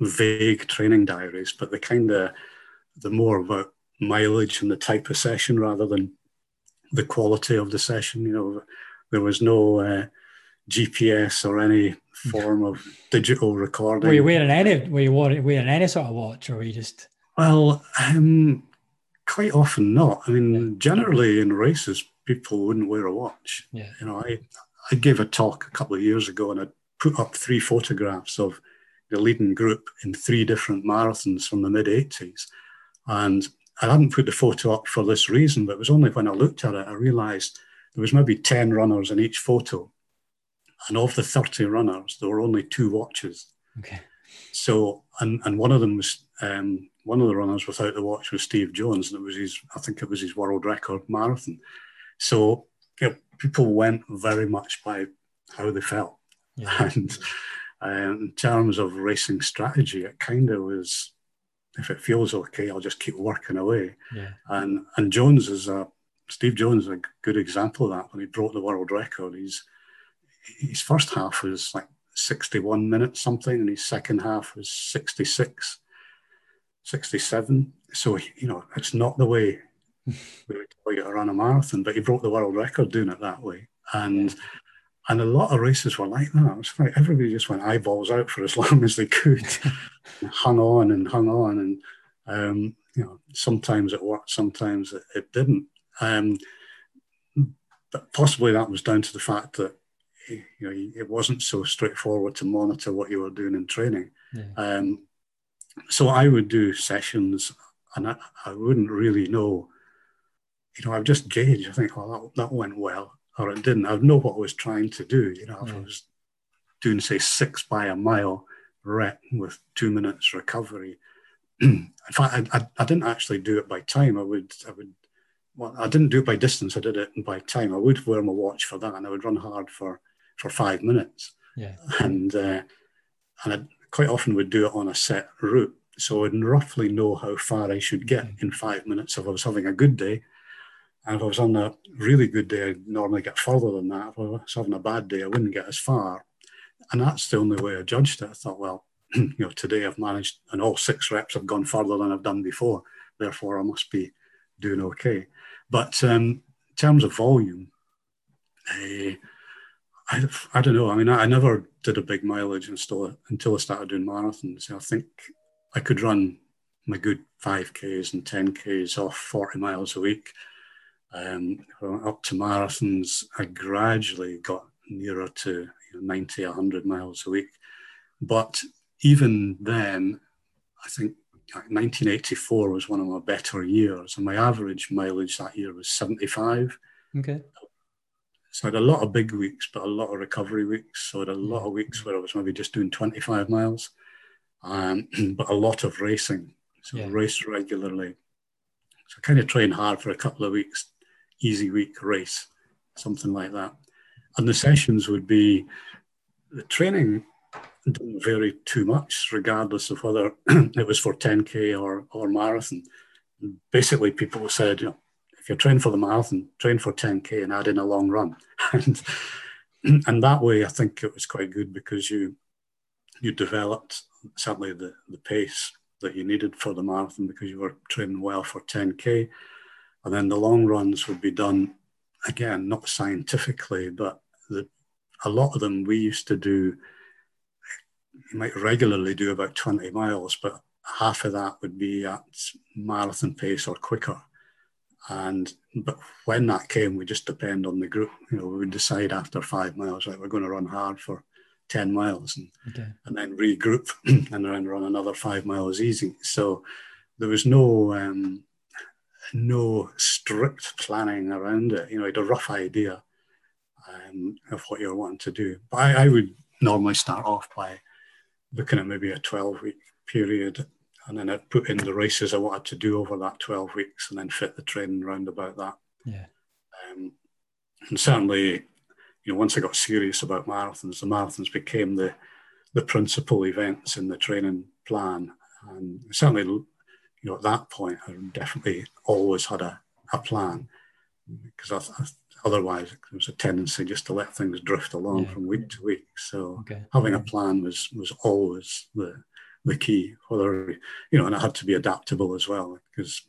vague training diaries, but the kind of the more about mileage and the type of session rather than the quality of the session. You know, there was no uh, GPS or any form of digital recording. Were you wearing any? Were you wearing any sort of watch, or were you just? Well, um, quite often not. I mean, yeah. generally in races, people wouldn't wear a watch. Yeah. You know, I, I gave a talk a couple of years ago and I put up three photographs of the leading group in three different marathons from the mid 80s. And I hadn't put the photo up for this reason, but it was only when I looked at it, I realized there was maybe 10 runners in each photo. And of the 30 runners, there were only two watches. Okay. So, and, and one of them was, um, one of the runners without the watch was Steve Jones, and it was his, I think it was his world record marathon. So, you know, people went very much by how they felt. Yeah. And um, in terms of racing strategy, it kind of was, if it feels okay, I'll just keep working away. Yeah. And and Jones is a Steve Jones is a good example of that. When he broke the world record, he's his first half was like 61 minutes something, and his second half was 66, 67. So you know, it's not the way we would tell you to run a marathon, but he broke the world record doing it that way. And yeah. and a lot of races were like that. It was like everybody just went eyeballs out for as long as they could, hung on and hung on, and um, you know, sometimes it worked, sometimes it, it didn't. Um, but possibly that was down to the fact that you know it wasn't so straightforward to monitor what you were doing in training. Yeah. Um, so I would do sessions, and I, I, wouldn't really know. You know, I would just gauge. I think, well, that, that went well, or it didn't. I'd know what I was trying to do. You know, if I was doing say six by a mile rep with two minutes recovery. in fact, I, I, I, didn't actually do it by time. I would I would well, I didn't do it by distance. I did it by time. I would wear my watch for that, and I would run hard for for five minutes. Yeah. And uh, and I quite often would do it on a set route, so I'd roughly know how far I should get in five minutes if I was having a good day. And if I was on a really good day, I'd normally get further than that. If I was having a bad day, I wouldn't get as far. And that's the only way I judged it. I thought, well, you know, today I've managed, and all six reps have gone further than I've done before. Therefore, I must be doing okay. But um, in terms of volume, uh, I, I don't know. I mean, I, I, never did a big mileage until, until I started doing marathons. I think I could run my good 5Ks and 10Ks off 40 miles a week. Um, up to marathons, I gradually got nearer to you know, 90, 100 miles a week. But even then, I think 1984 was one of my better years, and my average mileage that year was 75. Okay. So I had a lot of big weeks, but a lot of recovery weeks. So I had a lot of weeks where I was maybe just doing 25 miles, um, but a lot of racing. So yeah. I raced regularly. So I kind of trained hard for a couple of weeks, easy week race, something like that. And the sessions would be the training didn't vary too much, regardless of whether it was for 10K or, or marathon. Basically, people said, you know, you're for the marathon, train for 10K and add in a long run. and, and that way, I think it was quite good because you you developed certainly the, the pace that you needed for the marathon because you were training well for 10K. And then the long runs would be done, again, not scientifically, but the, a lot of them we used to do you might regularly do about 20 miles, but half of that would be at marathon pace or quicker. And but when that came, we just depend on the group. You know, we would decide after five miles, right, we're going to run hard for 10 miles and, okay. and then regroup and then run another five miles easy. So there was no um, no strict planning around it. You know, I had a rough idea um, of what you're wanting to do. But I, I would normally start off by looking at maybe a 12 week period and then I'd put in the races I wanted to do over that 12 weeks and then fit the training around about that. Yeah. Um, and certainly, you know, once I got serious about marathons, the marathons became the, the principal events in the training plan. And certainly, you know, at that point, I definitely always had a, a plan because I, I, otherwise there was a tendency just to let things drift along yeah. from week to week. So okay. having a plan was was always the the key. Whether you know, and it had to be adaptable as well because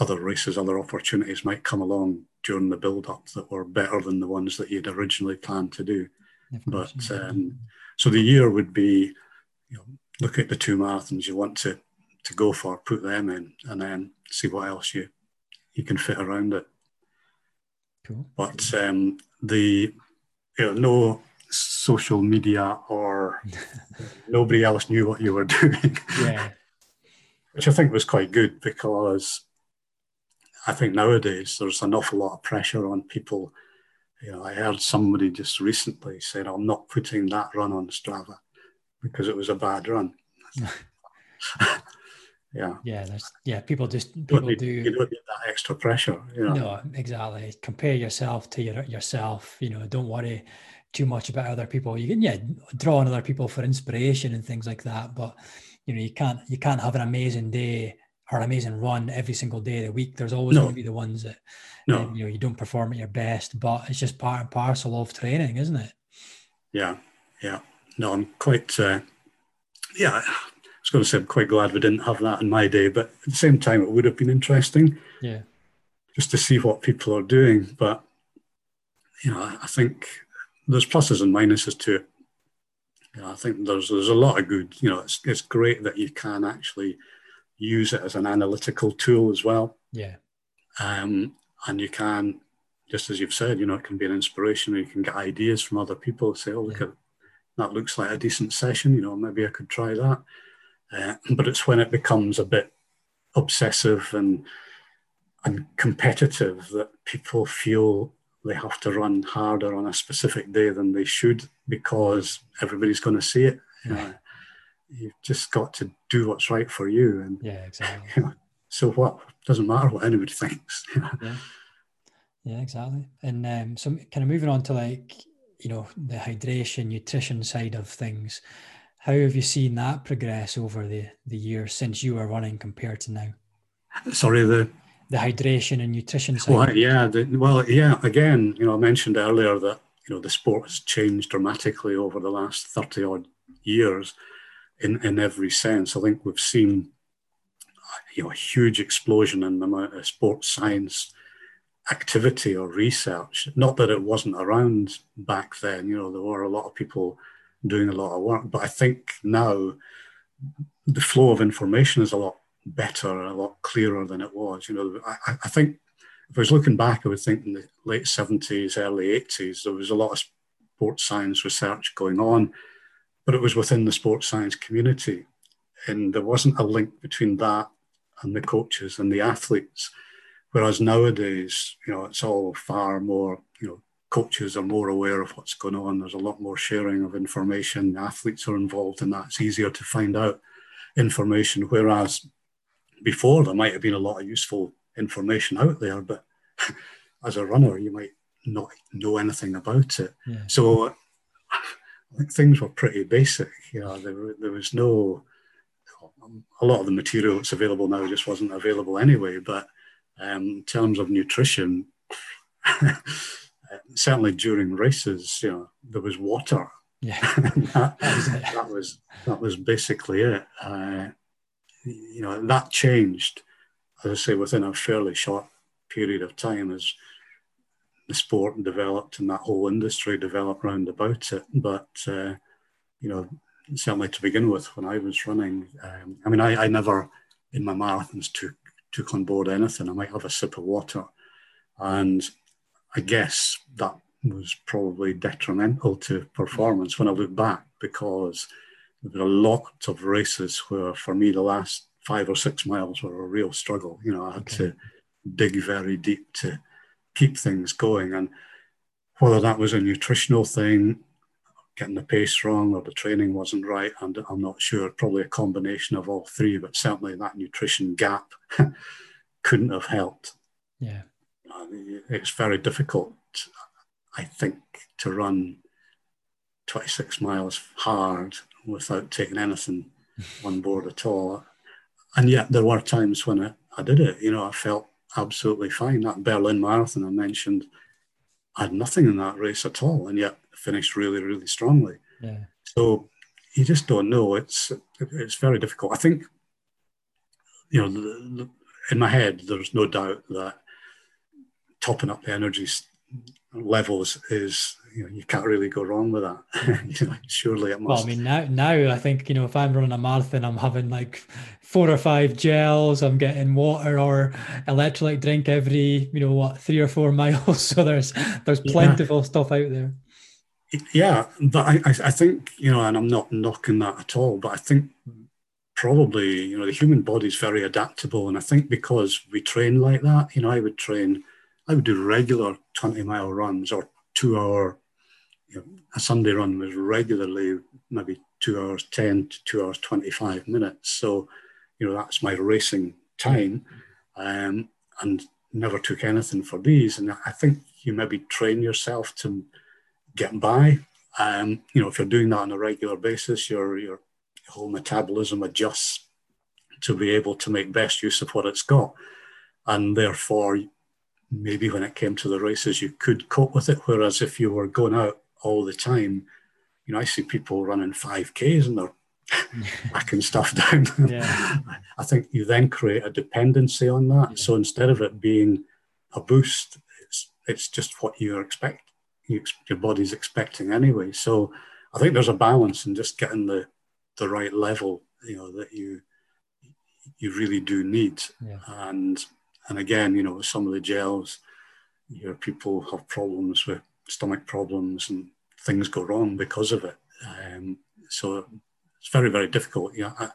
other races, other opportunities might come along during the build up that were better than the ones that you'd originally planned to do. But um, so the year would be, you know, look at the two marathons. You want to to go for, put them in, and then see what else you you can fit around it. Cool. But um, the you know no social media or nobody else knew what you were doing. Yeah. Which I think was quite good because I think nowadays there's an awful lot of pressure on people. You know, I heard somebody just recently said, I'm not putting that run on Strava because it was a bad run. yeah. Yeah, there's yeah, people just people need, do you don't need that extra pressure. You know? No, exactly. Compare yourself to your, yourself. You know, don't worry too much about other people. You can yeah draw on other people for inspiration and things like that, but you know you can't you can't have an amazing day or an amazing run every single day of the week. There's always No. going to be the ones that No. um, you know you don't perform at your best, but it's just part and parcel of training, isn't it? Yeah, yeah. No, I'm quite. Uh, yeah, I was going to say I'm quite glad we didn't have that in my day, but at the same time, it would have been interesting Yeah, just to see what people are doing. But you know, I I think there's pluses and minuses to it. You know, I think there's there's a lot of good. You know, it's it's great that you can actually use it as an analytical tool as well. yeah, um, and you can just as you've said you know it can be an inspiration or you can get ideas from other people say oh look Yeah. at that looks like a decent session you know maybe i could try that uh, but it's when it becomes a bit obsessive and and competitive that people feel they have to run harder on a specific day than they should because everybody's going to see it you know, you've just got to do what's right for you and yeah, exactly. you know, so what doesn't matter what anybody thinks you know. Yeah, yeah, exactly. And um, so, kind of moving on to like you know the hydration, nutrition side of things. How have you seen that progress over the the years since you were running compared to now? Sorry, the The hydration and nutrition side. well, yeah, the, well, yeah. Again, you know, I mentioned earlier that you know the sport has changed dramatically over the last thirty odd years, in in every sense. I think we've seen you know a huge explosion in the amount of sports science activity or research. Not that it wasn't around back then. You know, there were a lot of people doing a lot of work, but I think now the flow of information is a lot better, a lot clearer than it was. You know, I, I- think if I was looking back, I would think in the late 70s, early 80s, there was a lot of sports science research going on, but it was within the sports science community. And there wasn't a link between that and the coaches and the athletes. Whereas nowadays, you know, it's all far more, you know, coaches are more aware of what's going on. There's a lot more sharing of information. Athletes are involved in that. It's easier to find out information. Whereas before, there might have been a lot of useful information out there, but as a runner, you might not know anything about it. Yeah. So I think things were pretty basic. You know, there, there was no, a lot of the material that's available now just wasn't available anyway. But um, in terms of nutrition, certainly during races, you know, there was water. Yeah, that, that was that was basically it. Uh, you know, that changed, as I say, within a fairly short period of time as the sport developed and that whole industry developed round about it. But uh, you know, certainly to begin with, when I was running, um, I mean, I, I never in my marathons took took on board anything. I might have a sip of water, and I guess that was probably detrimental to performance when I look back because there were a lot of races where, for me, the last five or six miles were a real struggle. You know, I had Okay. to dig very deep to keep things going, and whether that was a nutritional thing, getting the pace wrong, or the training wasn't right, and I'm not sure. Probably a combination of all three, but certainly that nutrition gap couldn't have helped. yeah, It's very difficult, I think, to run 26 miles hard without taking anything on board at all. And yet there were times when I, I did it, you know, I felt absolutely fine. That Berlin Marathon I mentioned, I had nothing in that race at all, and yet finished really, really strongly. yeah, So you just don't know. It's it's very difficult. I think, you know, in my head, there's no doubt that topping up the energy levels is you know you can't really go wrong with that. you know, surely it must. Well, I mean now now I think you know if I'm running a marathon, I'm having like four or five gels. I'm getting water or electrolyte drink every you know what three or four miles. So there's there's plentiful yeah. stuff out there. Yeah, but I I think you know, and I'm not knocking that at all. But I think probably you know the human body is very adaptable, and I think because we train like that, you know, I would train. I would do regular 20 mile runs or two hour, you know, a Sunday run was regularly maybe two hours 10 to two hours 25 minutes. So, you know, that's my racing time um, and never took anything for these. And I think you maybe train yourself to get by. Um, you know, if you're doing that on a regular basis, your, your whole metabolism adjusts to be able to make best use of what it's got. And therefore, maybe when it came to the races, you could cope with it. Whereas if you were going out all the time, you know, I see people running 5Ks and they're backing stuff down. Yeah. I think you then create a dependency on that. Yeah. So instead of it being a boost, it's, it's just what you expect, you, your body's expecting anyway. So I think there's a balance in just getting the, the right level, you know, that you you really do need. Yeah. And and again, you know, some of the gels, your people have problems with stomach problems and things go wrong because of it. Um, so it's very, very difficult. Yeah, I,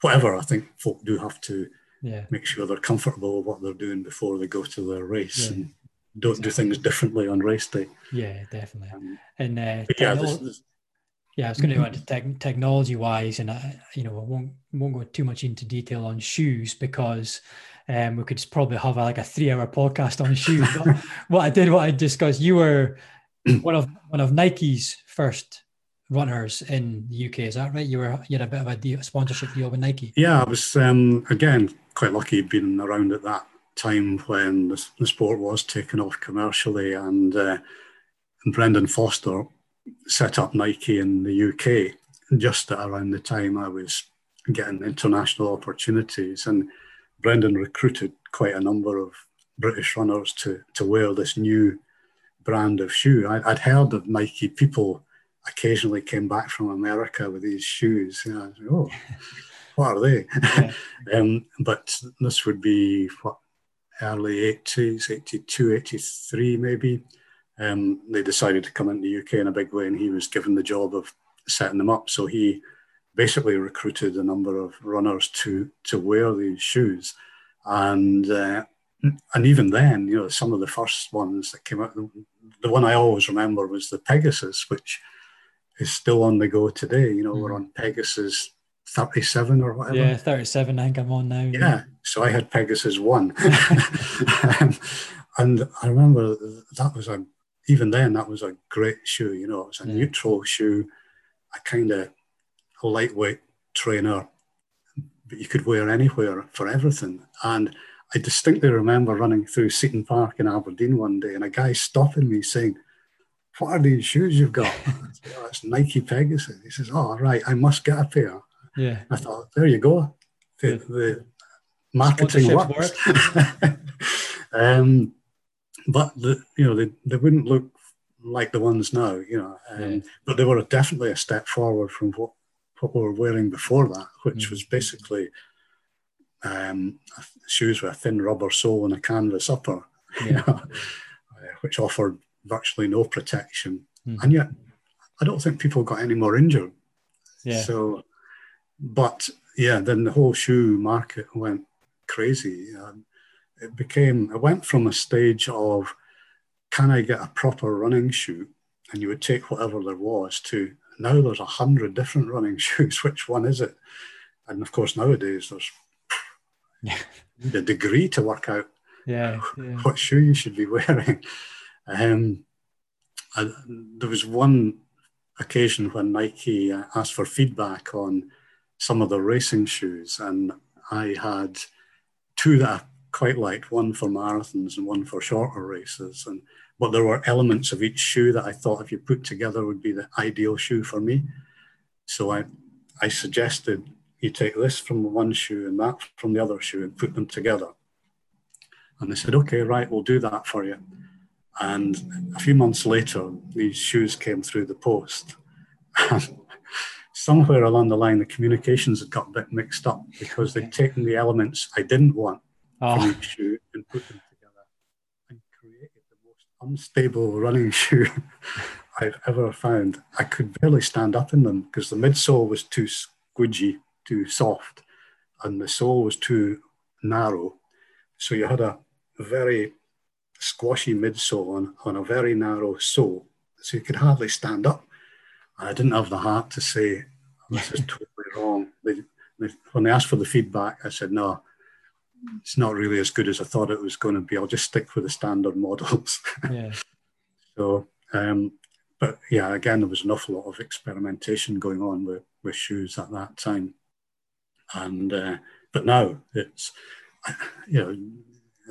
whatever. I think folk do have to yeah. make sure they're comfortable with what they're doing before they go to their race yeah. and don't exactly. do things differently on race day. Yeah, definitely. Um, and uh, yeah, this, this, yeah, I was going to go into te- technology wise, and I, you know, I won't won't go too much into detail on shoes because um, we could probably have a, like a three-hour podcast on shoes. what I did, what I discussed, you were one of one of Nike's first runners in the UK. Is that right? You were you had a bit of a deal, sponsorship deal with Nike. Yeah, I was um, again quite lucky being around at that time when the, the sport was taken off commercially, and, uh, and Brendan Foster set up Nike in the UK just around the time I was getting international opportunities and Brendan recruited quite a number of British runners to, to wear this new brand of shoe. I, would heard of Nike people occasionally came back from America with these shoes. You know, oh, what are they? Yeah. um, but this would be what early 80s, 82, 83 maybe. Um, they decided to come into the UK in a big way, and he was given the job of setting them up. So he basically recruited a number of runners to to wear these shoes, and uh, and even then, you know, some of the first ones that came out, the one I always remember was the Pegasus, which is still on the go today. You know, mm. we're on Pegasus 37 or whatever. Yeah, 37. I think I'm on now. Yeah. yeah. So I had Pegasus one, um, and I remember that was a even then that was a great shoe. You know, it was a yeah. neutral shoe. I kind of lightweight trainer, but you could wear anywhere for everything. And I distinctly remember running through Seaton Park in Aberdeen one day and a guy stopping me saying, What are these shoes you've got? said, oh, it's Nike Pegasus. He says, Oh, right, I must get a pair. Yeah. I thought, There you go. The, the marketing works. um, but the, you know they, they wouldn't look like the ones now, you know, um, yeah. but they were definitely a step forward from what what we were wearing before that, which mm was basically um, shoes with a thin rubber sole and a canvas upper, yeah. you know, uh, which offered virtually no protection. mm And yet, I don't think people got any more injured. Yeah. So, but yeah, then the whole shoe market went crazy. Um, it became, it went from a stage of, can I get a proper running shoe? And you would take whatever there was to now there's a hundred different running shoes. Which one is it? And of course, nowadays there's yeah. a degree to work out yeah, yeah. what shoe you should be wearing. Um, I, there was one occasion when Nike uh, asked for feedback on some of the racing shoes, and I had two that I quite liked, one for marathons and one for shorter races. And but there were elements of each shoe that I thought if you put together would be the ideal shoe for me. So I, I suggested you take this from one shoe and that from the other shoe and put them together. And they said, okay, right, we'll do that for you. And a few months later, these shoes came through the post. Somewhere along the line, the communications had got a bit mixed up because they'd taken the elements I didn't want oh. from each shoe and put them together and created the most unstable running shoe I've ever found. I could barely stand up in them because the midsole was too squidgy, too soft, and the sole was too narrow. So you had a very squashy midsole on, on a very narrow sole. So you could hardly stand up. I didn't have the heart to say, this is totally wrong. They, they, when they asked for the feedback, I said, no, it's not really as good as I thought it was going to be. I'll just stick with the standard models. Yeah. so, um, but yeah, again, there was an awful lot of experimentation going on with, with shoes at that time. And, uh, but now it's, you know,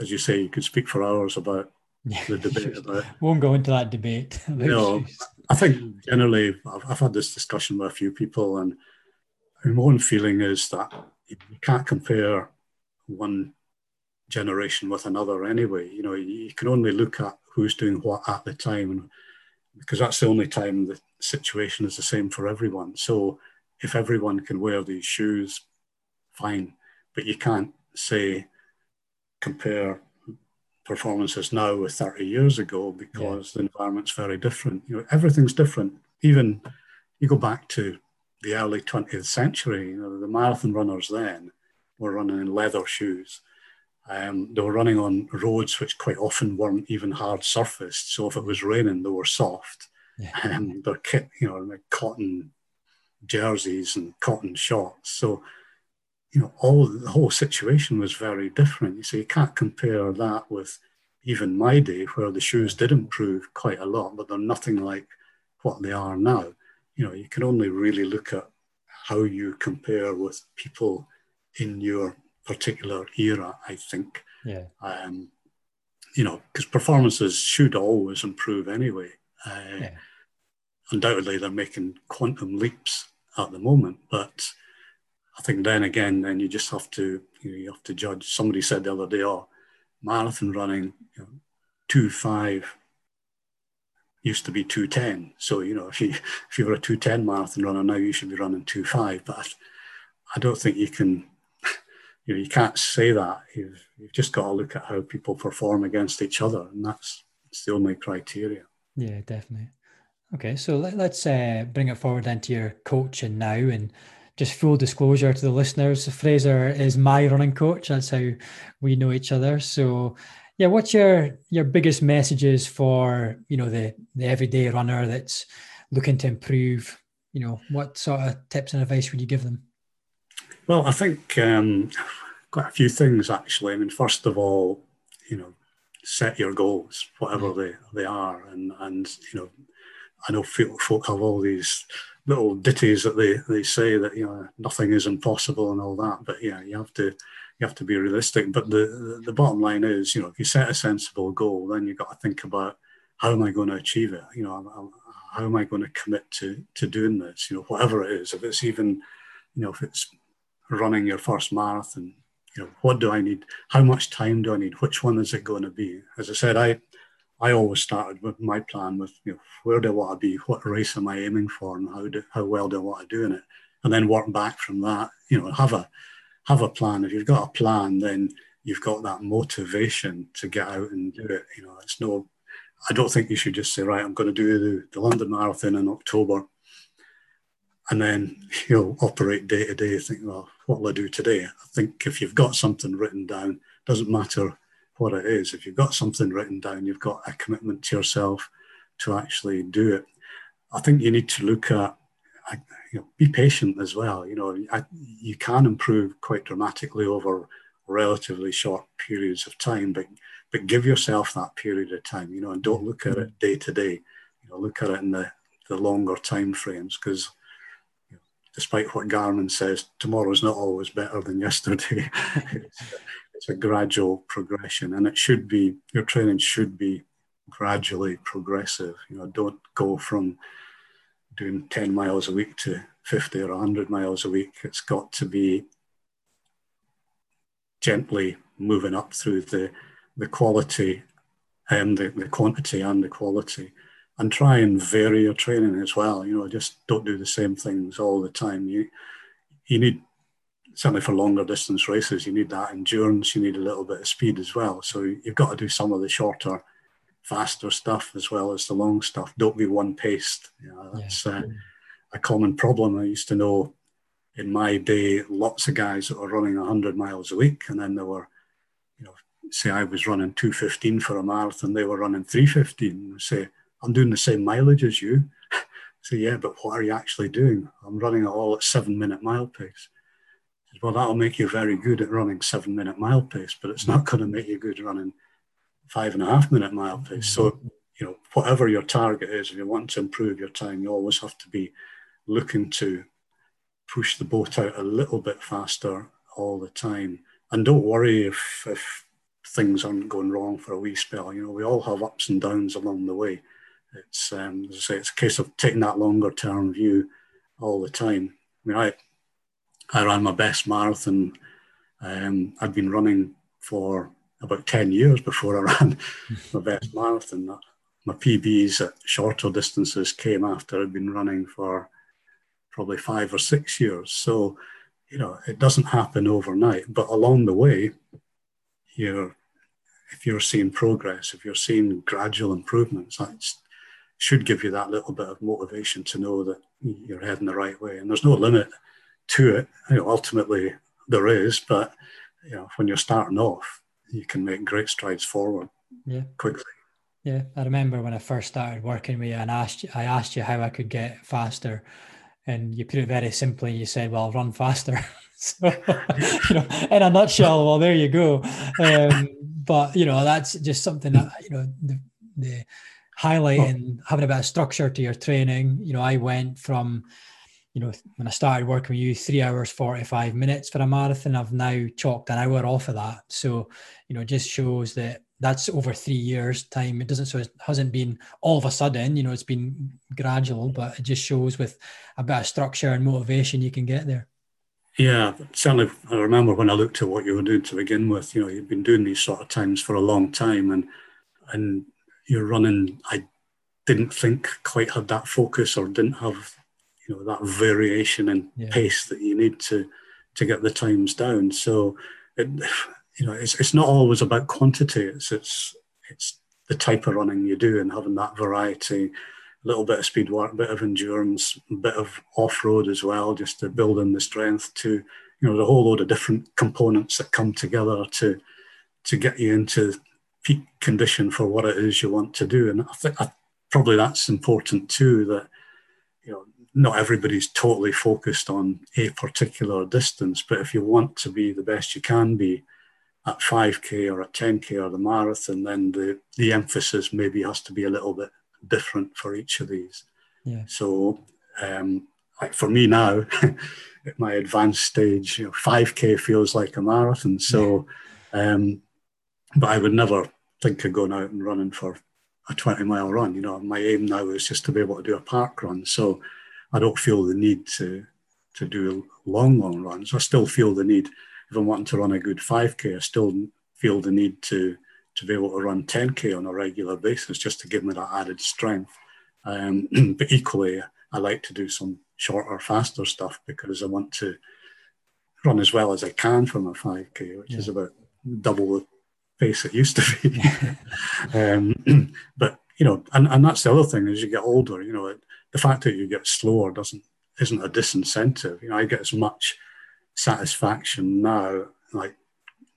as you say, you could speak for hours about the debate about. Won't go into that debate. no, I think generally I've, I've, had this discussion with a few people, and my own feeling is that you can't compare one generation with another anyway. You know, you can only look at who's doing what at the time, because that's the only time the situation is the same for everyone. So if everyone can wear these shoes, fine, but you can't say compare performances now with 30 years ago because yeah. the environment's very different. You know, everything's different. Even you go back to the early 20th century, you know, the marathon runners then were running in leather shoes. Um, they were running on roads which quite often weren't even hard surfaced. So if it was raining, they were soft. Yeah. Um, they're kit, you know, cotton jerseys and cotton shorts. So you know, all the whole situation was very different. So you can't compare that with even my day, where the shoes did improve quite a lot, but they're nothing like what they are now. You know, you can only really look at how you compare with people in your particular era. I think. Yeah. Um, you know, because performances should always improve anyway. Uh, yeah. Undoubtedly, they're making quantum leaps at the moment, but I think then again, then you just have to you, know, you have to judge. Somebody said the other day, "Oh, marathon running, you know, two five used to be two ten. So you know, if you if you were a two ten marathon runner now, you should be running two five. But I don't think you can. You know, you can't say that. You've you've just got to look at how people perform against each other, and that's it's the only criteria. Yeah, definitely. Okay, so let, us uh, bring it forward into your coaching now, and just full disclosure to the listeners, Fraser is my running coach. That's how we know each other. So, yeah, what's your your biggest messages for you know the the everyday runner that's looking to improve? You know, what sort of tips and advice would you give them? Well, I think um, quite a few things actually. I mean, first of all, you know, set your goals, whatever they, they are, and and you know, I know folk have all these little ditties that they, they say that you know nothing is impossible and all that. But yeah, you have to you have to be realistic. But the the bottom line is, you know, if you set a sensible goal, then you've got to think about how am I going to achieve it. You know, how am I going to commit to to doing this? You know, whatever it is, if it's even, you know, if it's running your first marathon, you know, what do I need? How much time do I need? Which one is it going to be? As I said, I I always started with my plan with you know where do I want to be, what race am I aiming for, and how do how well do I want to do in it, and then work back from that. You know, have a have a plan. If you've got a plan, then you've got that motivation to get out and do it. You know, it's no. I don't think you should just say, right, I'm going to do the, the London Marathon in October, and then you'll operate day to day. Think, well, what will I do today? I think if you've got something written down, doesn't matter what it is. If you've got something written down, you've got a commitment to yourself to actually do it. I think you need to look at, you know, be patient as well. You know, I, you can improve quite dramatically over relatively short periods of time, but but give yourself that period of time. You know, and don't look at it mm-hmm. day to day. You know, look at it in the the longer time frames because despite what Garmin says, tomorrow is not always better than yesterday. it's, it's, a gradual progression, and it should be your training should be gradually progressive. You know, don't go from doing 10 miles a week to 50 or 100 miles a week. It's got to be gently moving up through the, the quality and the, the quantity and the quality, and try and vary your training as well. You know, just don't do the same things all the time. You you need certainly for longer distance races, you need that endurance. You need a little bit of speed as well. So you've got to do some of the shorter, faster stuff as well as the long stuff. Don't be one paced. You know, that's yeah. uh, a common problem. I used to know in my day lots of guys that were running 100 miles a week, and then there were, you know, say I was running 215 for a marathon, they were running 315. Say, I'm doing the same mileage as you. so yeah, but what are you actually doing? I'm running it all at seven minute mile pace. Well, that'll make you very good at running seven minute mile pace, but it's not going to make you good running five and a half minute mile pace. So, you know, whatever your target is, if you want to improve your time, you always have to be looking to push the boat out a little bit faster all the time. And don't worry if, if things aren't going wrong for a wee spell. You know, we all have ups and downs along the way. It's, um, as I say, it's a case of taking that longer term view all the time. I mean, I, I ran my best marathon. Um, I'd been running for about 10 years before I ran my best marathon. My PBs at shorter distances came after I'd been running for probably five or six years. So, you know, it doesn't happen overnight, but along the way, you're if you're seeing progress, if you're seeing gradual improvements, that should give you that little bit of motivation to know that you're heading the right way. And there's no limit to it. You know, ultimately there is, but you know, when you're starting off, you can make great strides forward yeah. quickly. Yeah, I remember when I first started working with you and asked you, I asked you how I could get faster and you put it very simply. You said, "Well, run faster." so, you know, in a nutshell, well, there you go. Um, but you know, that's just something that you know the, the highlighting oh. having a bit of structure to your training. You know, I went from you know, when I started working with you, three hours, 45 minutes for a marathon, I've now chalked an hour off of that. So, you know, just shows that that's over three years time it doesn't so it hasn't been all of a sudden you know it's been gradual but it just shows with a bit of structure and motivation you can get there yeah certainly i remember when i looked at what you were doing to begin with you know you've been doing these sort of times for a long time and and you're running i didn't think quite had that focus or didn't have you know that variation in yeah. pace that you need to to get the times down so it, you know, it's, it's not always about quantity. It's it's it's the type of running you do and having that variety, a little bit of speed work, a bit of endurance, a bit of off road as well, just to build in the strength to you know the whole load of different components that come together to to get you into peak condition for what it is you want to do. And I think I, probably that's important too. That you know not everybody's totally focused on a particular distance, but if you want to be the best you can be at 5k or at 10k or the marathon, then the, the emphasis maybe has to be a little bit different for each of these. Yeah. So, um, like for me now, at my advanced stage, you know, 5k feels like a marathon. So, um, but I would never think of going out and running for a 20 mile run. You know, my aim now is just to be able to do a park run. So I don't feel the need to to do long, long runs. I still feel the need if I'm wanting to run a good 5K, I still feel the need to to be able to run 10K on a regular basis just to give me that added strength. Um, but equally, I like to do some shorter, faster stuff because I want to run as well as I can for my 5K, which yeah. is about double the pace it used to be. um, but you know, and, and that's the other thing as you get older, you know, the fact that you get slower doesn't isn't a disincentive. You know, I get as much satisfaction now, like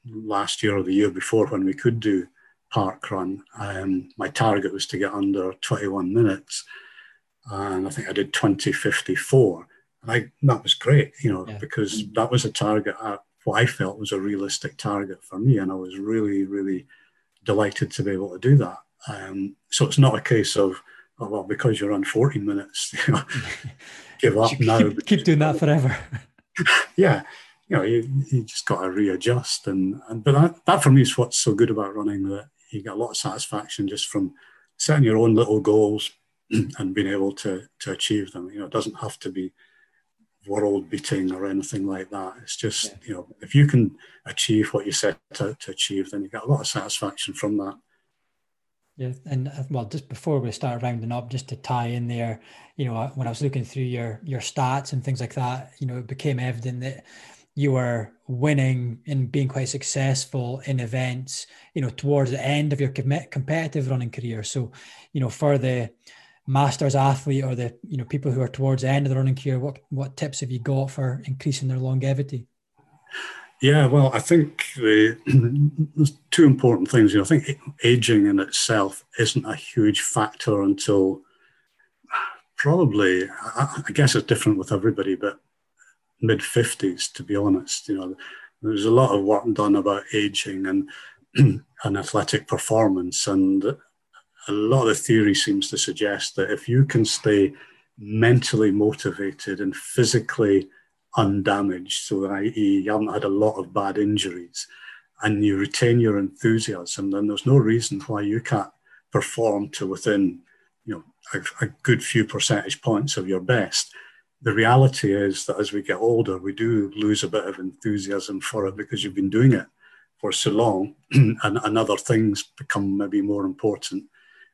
last year or the year before when we could do park run. Um, my target was to get under 21 minutes, and I think I did 2054. And I, that was great, you know, yeah. because that was a target at what I felt was a realistic target for me, and I was really, really delighted to be able to do that. Um, so it's not a case of, oh, well, because you're on 40 minutes, you know, give up keep, now. Keep doing that forever. yeah, you know, you, you just got to readjust. And, and but that, that for me is what's so good about running that you get a lot of satisfaction just from setting your own little goals and being able to to achieve them. You know, it doesn't have to be world beating or anything like that. It's just, yeah. you know, if you can achieve what you set out to achieve, then you get a lot of satisfaction from that. Yeah, and uh, well, just before we start rounding up, just to tie in there, you know, when I was looking through your your stats and things like that, you know, it became evident that you were winning and being quite successful in events, you know, towards the end of your competitive running career. So, you know, for the masters athlete or the you know people who are towards the end of the running career, what what tips have you got for increasing their longevity? Yeah, well, I think the, there's two important things. You know, I think aging in itself isn't a huge factor until probably, I, I guess it's different with everybody, but mid 50s, to be honest. You know, there's a lot of work done about aging and, and athletic performance. And a lot of theory seems to suggest that if you can stay mentally motivated and physically undamaged, so i.e., you haven't had a lot of bad injuries, and you retain your enthusiasm, then there's no reason why you can't perform to within, you know, a, a good few percentage points of your best the reality is that as we get older, we do lose a bit of enthusiasm for it because you've been doing it for so long and, and other things become maybe more important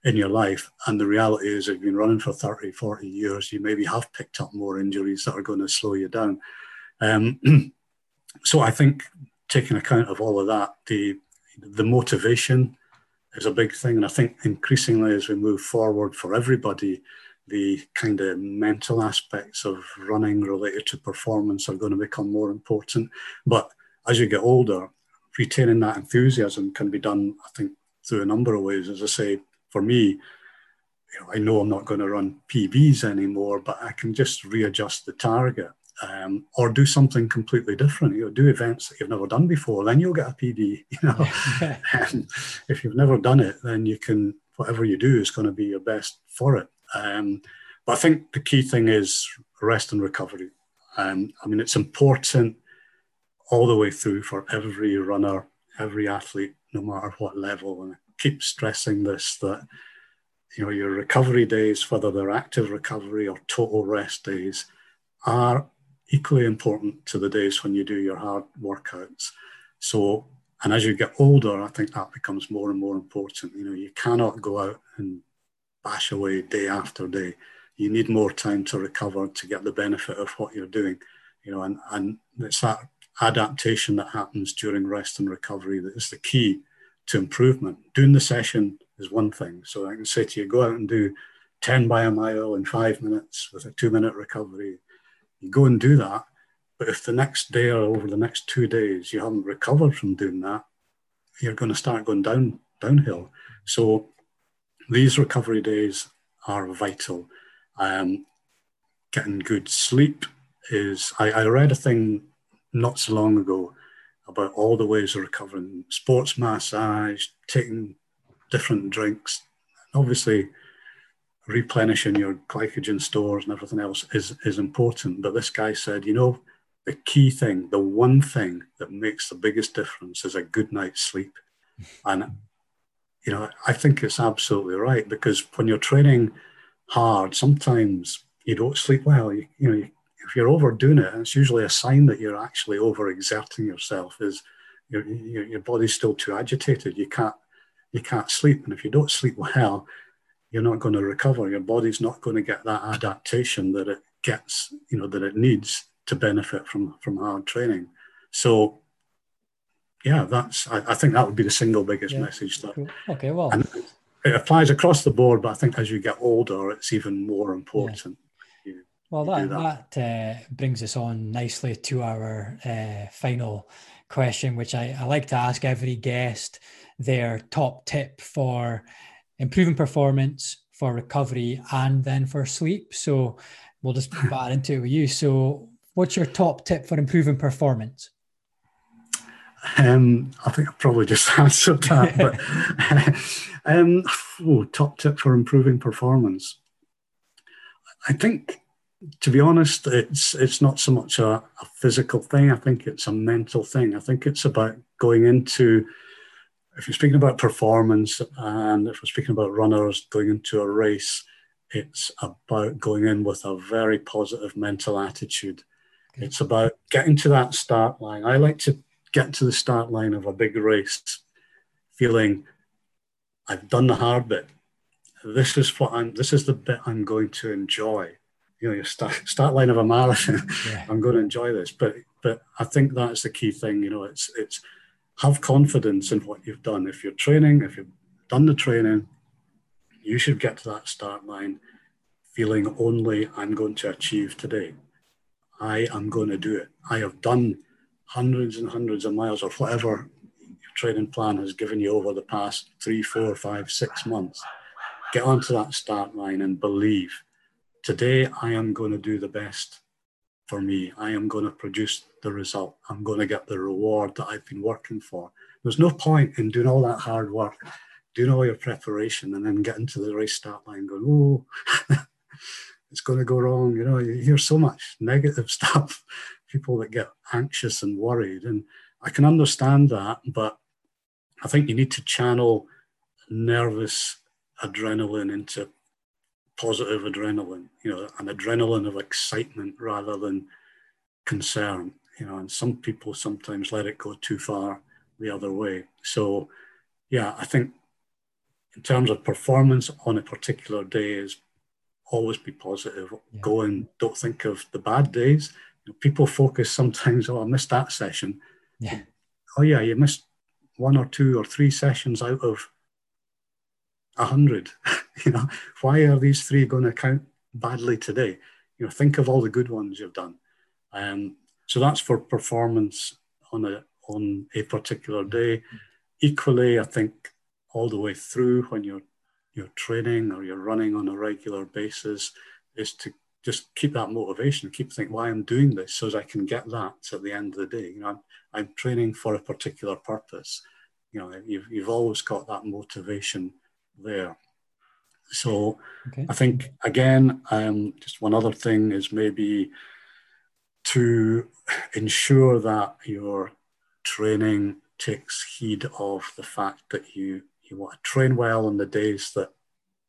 in your life. And the reality is, if you've been running for 30, 40 years, you maybe have picked up more injuries that are going to slow you down. Um, so I think taking account of all of that, the, the motivation is a big thing. And I think increasingly as we move forward for everybody, the kind of mental aspects of running related to performance are going to become more important. But as you get older, retaining that enthusiasm can be done, I think, through a number of ways. As I say, for me, you know, I know I'm not going to run PBs anymore, but I can just readjust the target um, or do something completely different. You know, do events that you've never done before, then you'll get a PB. You know, if you've never done it, then you can whatever you do is going to be your best for it. Um, but I think the key thing is rest and recovery. Um, I mean, it's important all the way through for every runner, every athlete, no matter what level. And keep stressing this that you know your recovery days, whether they're active recovery or total rest days, are equally important to the days when you do your hard workouts. So, and as you get older, I think that becomes more and more important. You know, you cannot go out and bash away day after day. You need more time to recover to get the benefit of what you're doing, you know, and, and it's that adaptation that happens during rest and recovery that is the key to improvement. Doing the session is one thing. So I can say to you, go out and do 10 by a mile in five minutes with a two minute recovery. You go and do that. But if the next day or over the next two days you haven't recovered from doing that, you're going to start going down downhill. So these recovery days are vital. Um, getting good sleep is, I, I read a thing not so long ago about all the ways of recovering sports massage, taking different drinks. Obviously, replenishing your glycogen stores and everything else is, is important. But this guy said, you know, the key thing, the one thing that makes the biggest difference is a good night's sleep. And you know, I think it's absolutely right because when you're training hard, sometimes you don't sleep well. You, you know, if you're overdoing it, it's usually a sign that you're actually overexerting yourself. Is your, your, your body's still too agitated. You can't you can't sleep, and if you don't sleep well, you're not going to recover. Your body's not going to get that adaptation that it gets, you know, that it needs to benefit from from hard training. So yeah, that's I, I, think that would be the single biggest yeah. message. That. Okay, well, it applies across the board, but I think as you get older, it's even more important. Yeah. Well, that that, that uh, brings us on nicely to our uh, final question, which I, I like to ask every guest their top tip for improving performance, for recovery, and then for sleep. So we'll just bat into it with you. So, what's your top tip for improving performance? Um, I think I probably just answered that. but um, oh, top tip for improving performance. I think, to be honest, it's it's not so much a, a physical thing. I think it's a mental thing. I think it's about going into if you're speaking about performance and if we're speaking about runners going into a race, it's about going in with a very positive mental attitude. Okay. It's about getting to that start line. I like to get to the start line of a big race feeling I've done the hard bit. This is what I'm. This is the bit I'm going to enjoy. You know, your start, start line of a marathon. Yeah. I'm going to enjoy this. But but I think that's the key thing. You know, it's it's have confidence in what you've done. If you're training, if you've done the training, you should get to that start line feeling only I'm going to achieve today. I am going to do it. I have done hundreds and hundreds of miles or whatever your training plan has given you over the past three, four, five, six months. Get onto that start line and believe today I am going to do the best for me. I am going to produce the result. I'm going to get the reward that I've been working for. There's no point in doing all that hard work, doing all your preparation, and then getting to the race start line going, oh, it's going to go wrong. You know, you hear so much negative stuff, people that get anxious and worried. And I can understand that, but I think you need to channel nervous adrenaline into positive adrenaline, you know, an adrenaline of excitement rather than concern, you know, and some people sometimes let it go too far the other way. So, yeah, I think in terms of performance on a particular day is always be positive. Yeah. Go and don't think of the bad days. You know, people focus sometimes, oh, I missed that session. Yeah. Oh, yeah, you missed one or two or three sessions out of a hundred. you know, why are these three going to count badly today? You know, think of all the good ones you've done. Um, so that's for performance on a on a particular day. Equally, I think all the way through when you're you're training or you're running on a regular basis is to just keep that motivation, keep thinking why I'm doing this so as I can get that at the end of the day. You know, I'm, I'm training for a particular purpose. You know, you've, you've always got that motivation there. So okay. I think again, um, just one other thing is maybe to ensure that your training takes heed of the fact that you you want to train well on the days that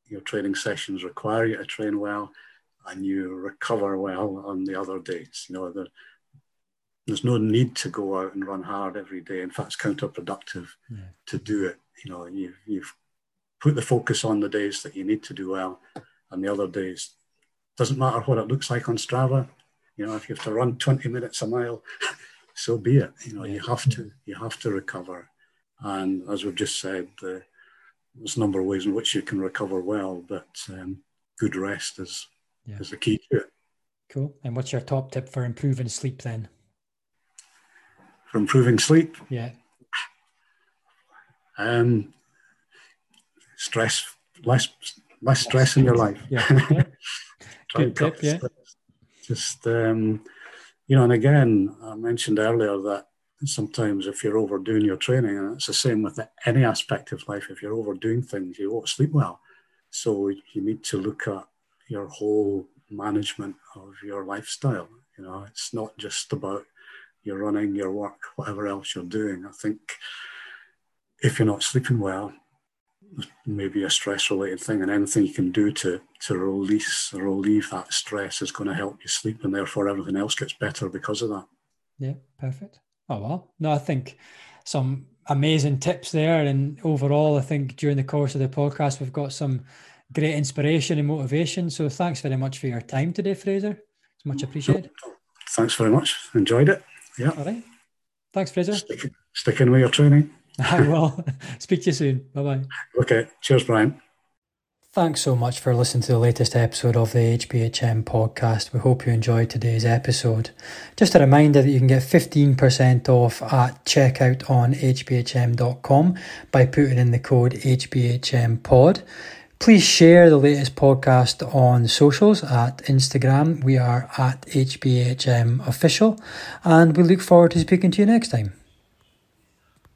your training sessions require you to train well, and you recover well on the other days. You know, the, there's no need to go out and run hard every day. In fact, it's counterproductive yeah. to do it. You know, you've, you've put the focus on the days that you need to do well, and the other days doesn't matter what it looks like on Strava. You know, if you have to run 20 minutes a mile, so be it. You know, yeah. you have to you have to recover, and as we've just said, the, there's a number of ways in which you can recover well, but um, good rest is yeah. is the key to it. Cool. And what's your top tip for improving sleep then? For improving sleep? Yeah. Um, stress, less less stress in your life. Yeah. Good tip, yeah. Just um, you know, and again, I mentioned earlier that sometimes if you're overdoing your training, and it's the same with any aspect of life, if you're overdoing things, you won't sleep well. So you need to look at your whole management of your lifestyle. You know, it's not just about your running, your work, whatever else you're doing. I think if you're not sleeping well, maybe a stress related thing and anything you can do to to release or relieve that stress is going to help you sleep and therefore everything else gets better because of that. Yeah perfect. Oh well no i think some amazing tips there and overall i think during the course of the podcast we've got some great inspiration and motivation so thanks very much for your time today fraser. It's much appreciated. Thanks very much. Enjoyed it. Yeah. All right. Thanks fraser. Stick, stick in with your training I will. Speak to you soon. Bye bye. Okay. Cheers, Brian. Thanks so much for listening to the latest episode of the HBHM podcast. We hope you enjoyed today's episode. Just a reminder that you can get 15% off at checkout on hbhm.com by putting in the code HBHMPod. Please share the latest podcast on socials at Instagram. We are at HBHM official and we look forward to speaking to you next time.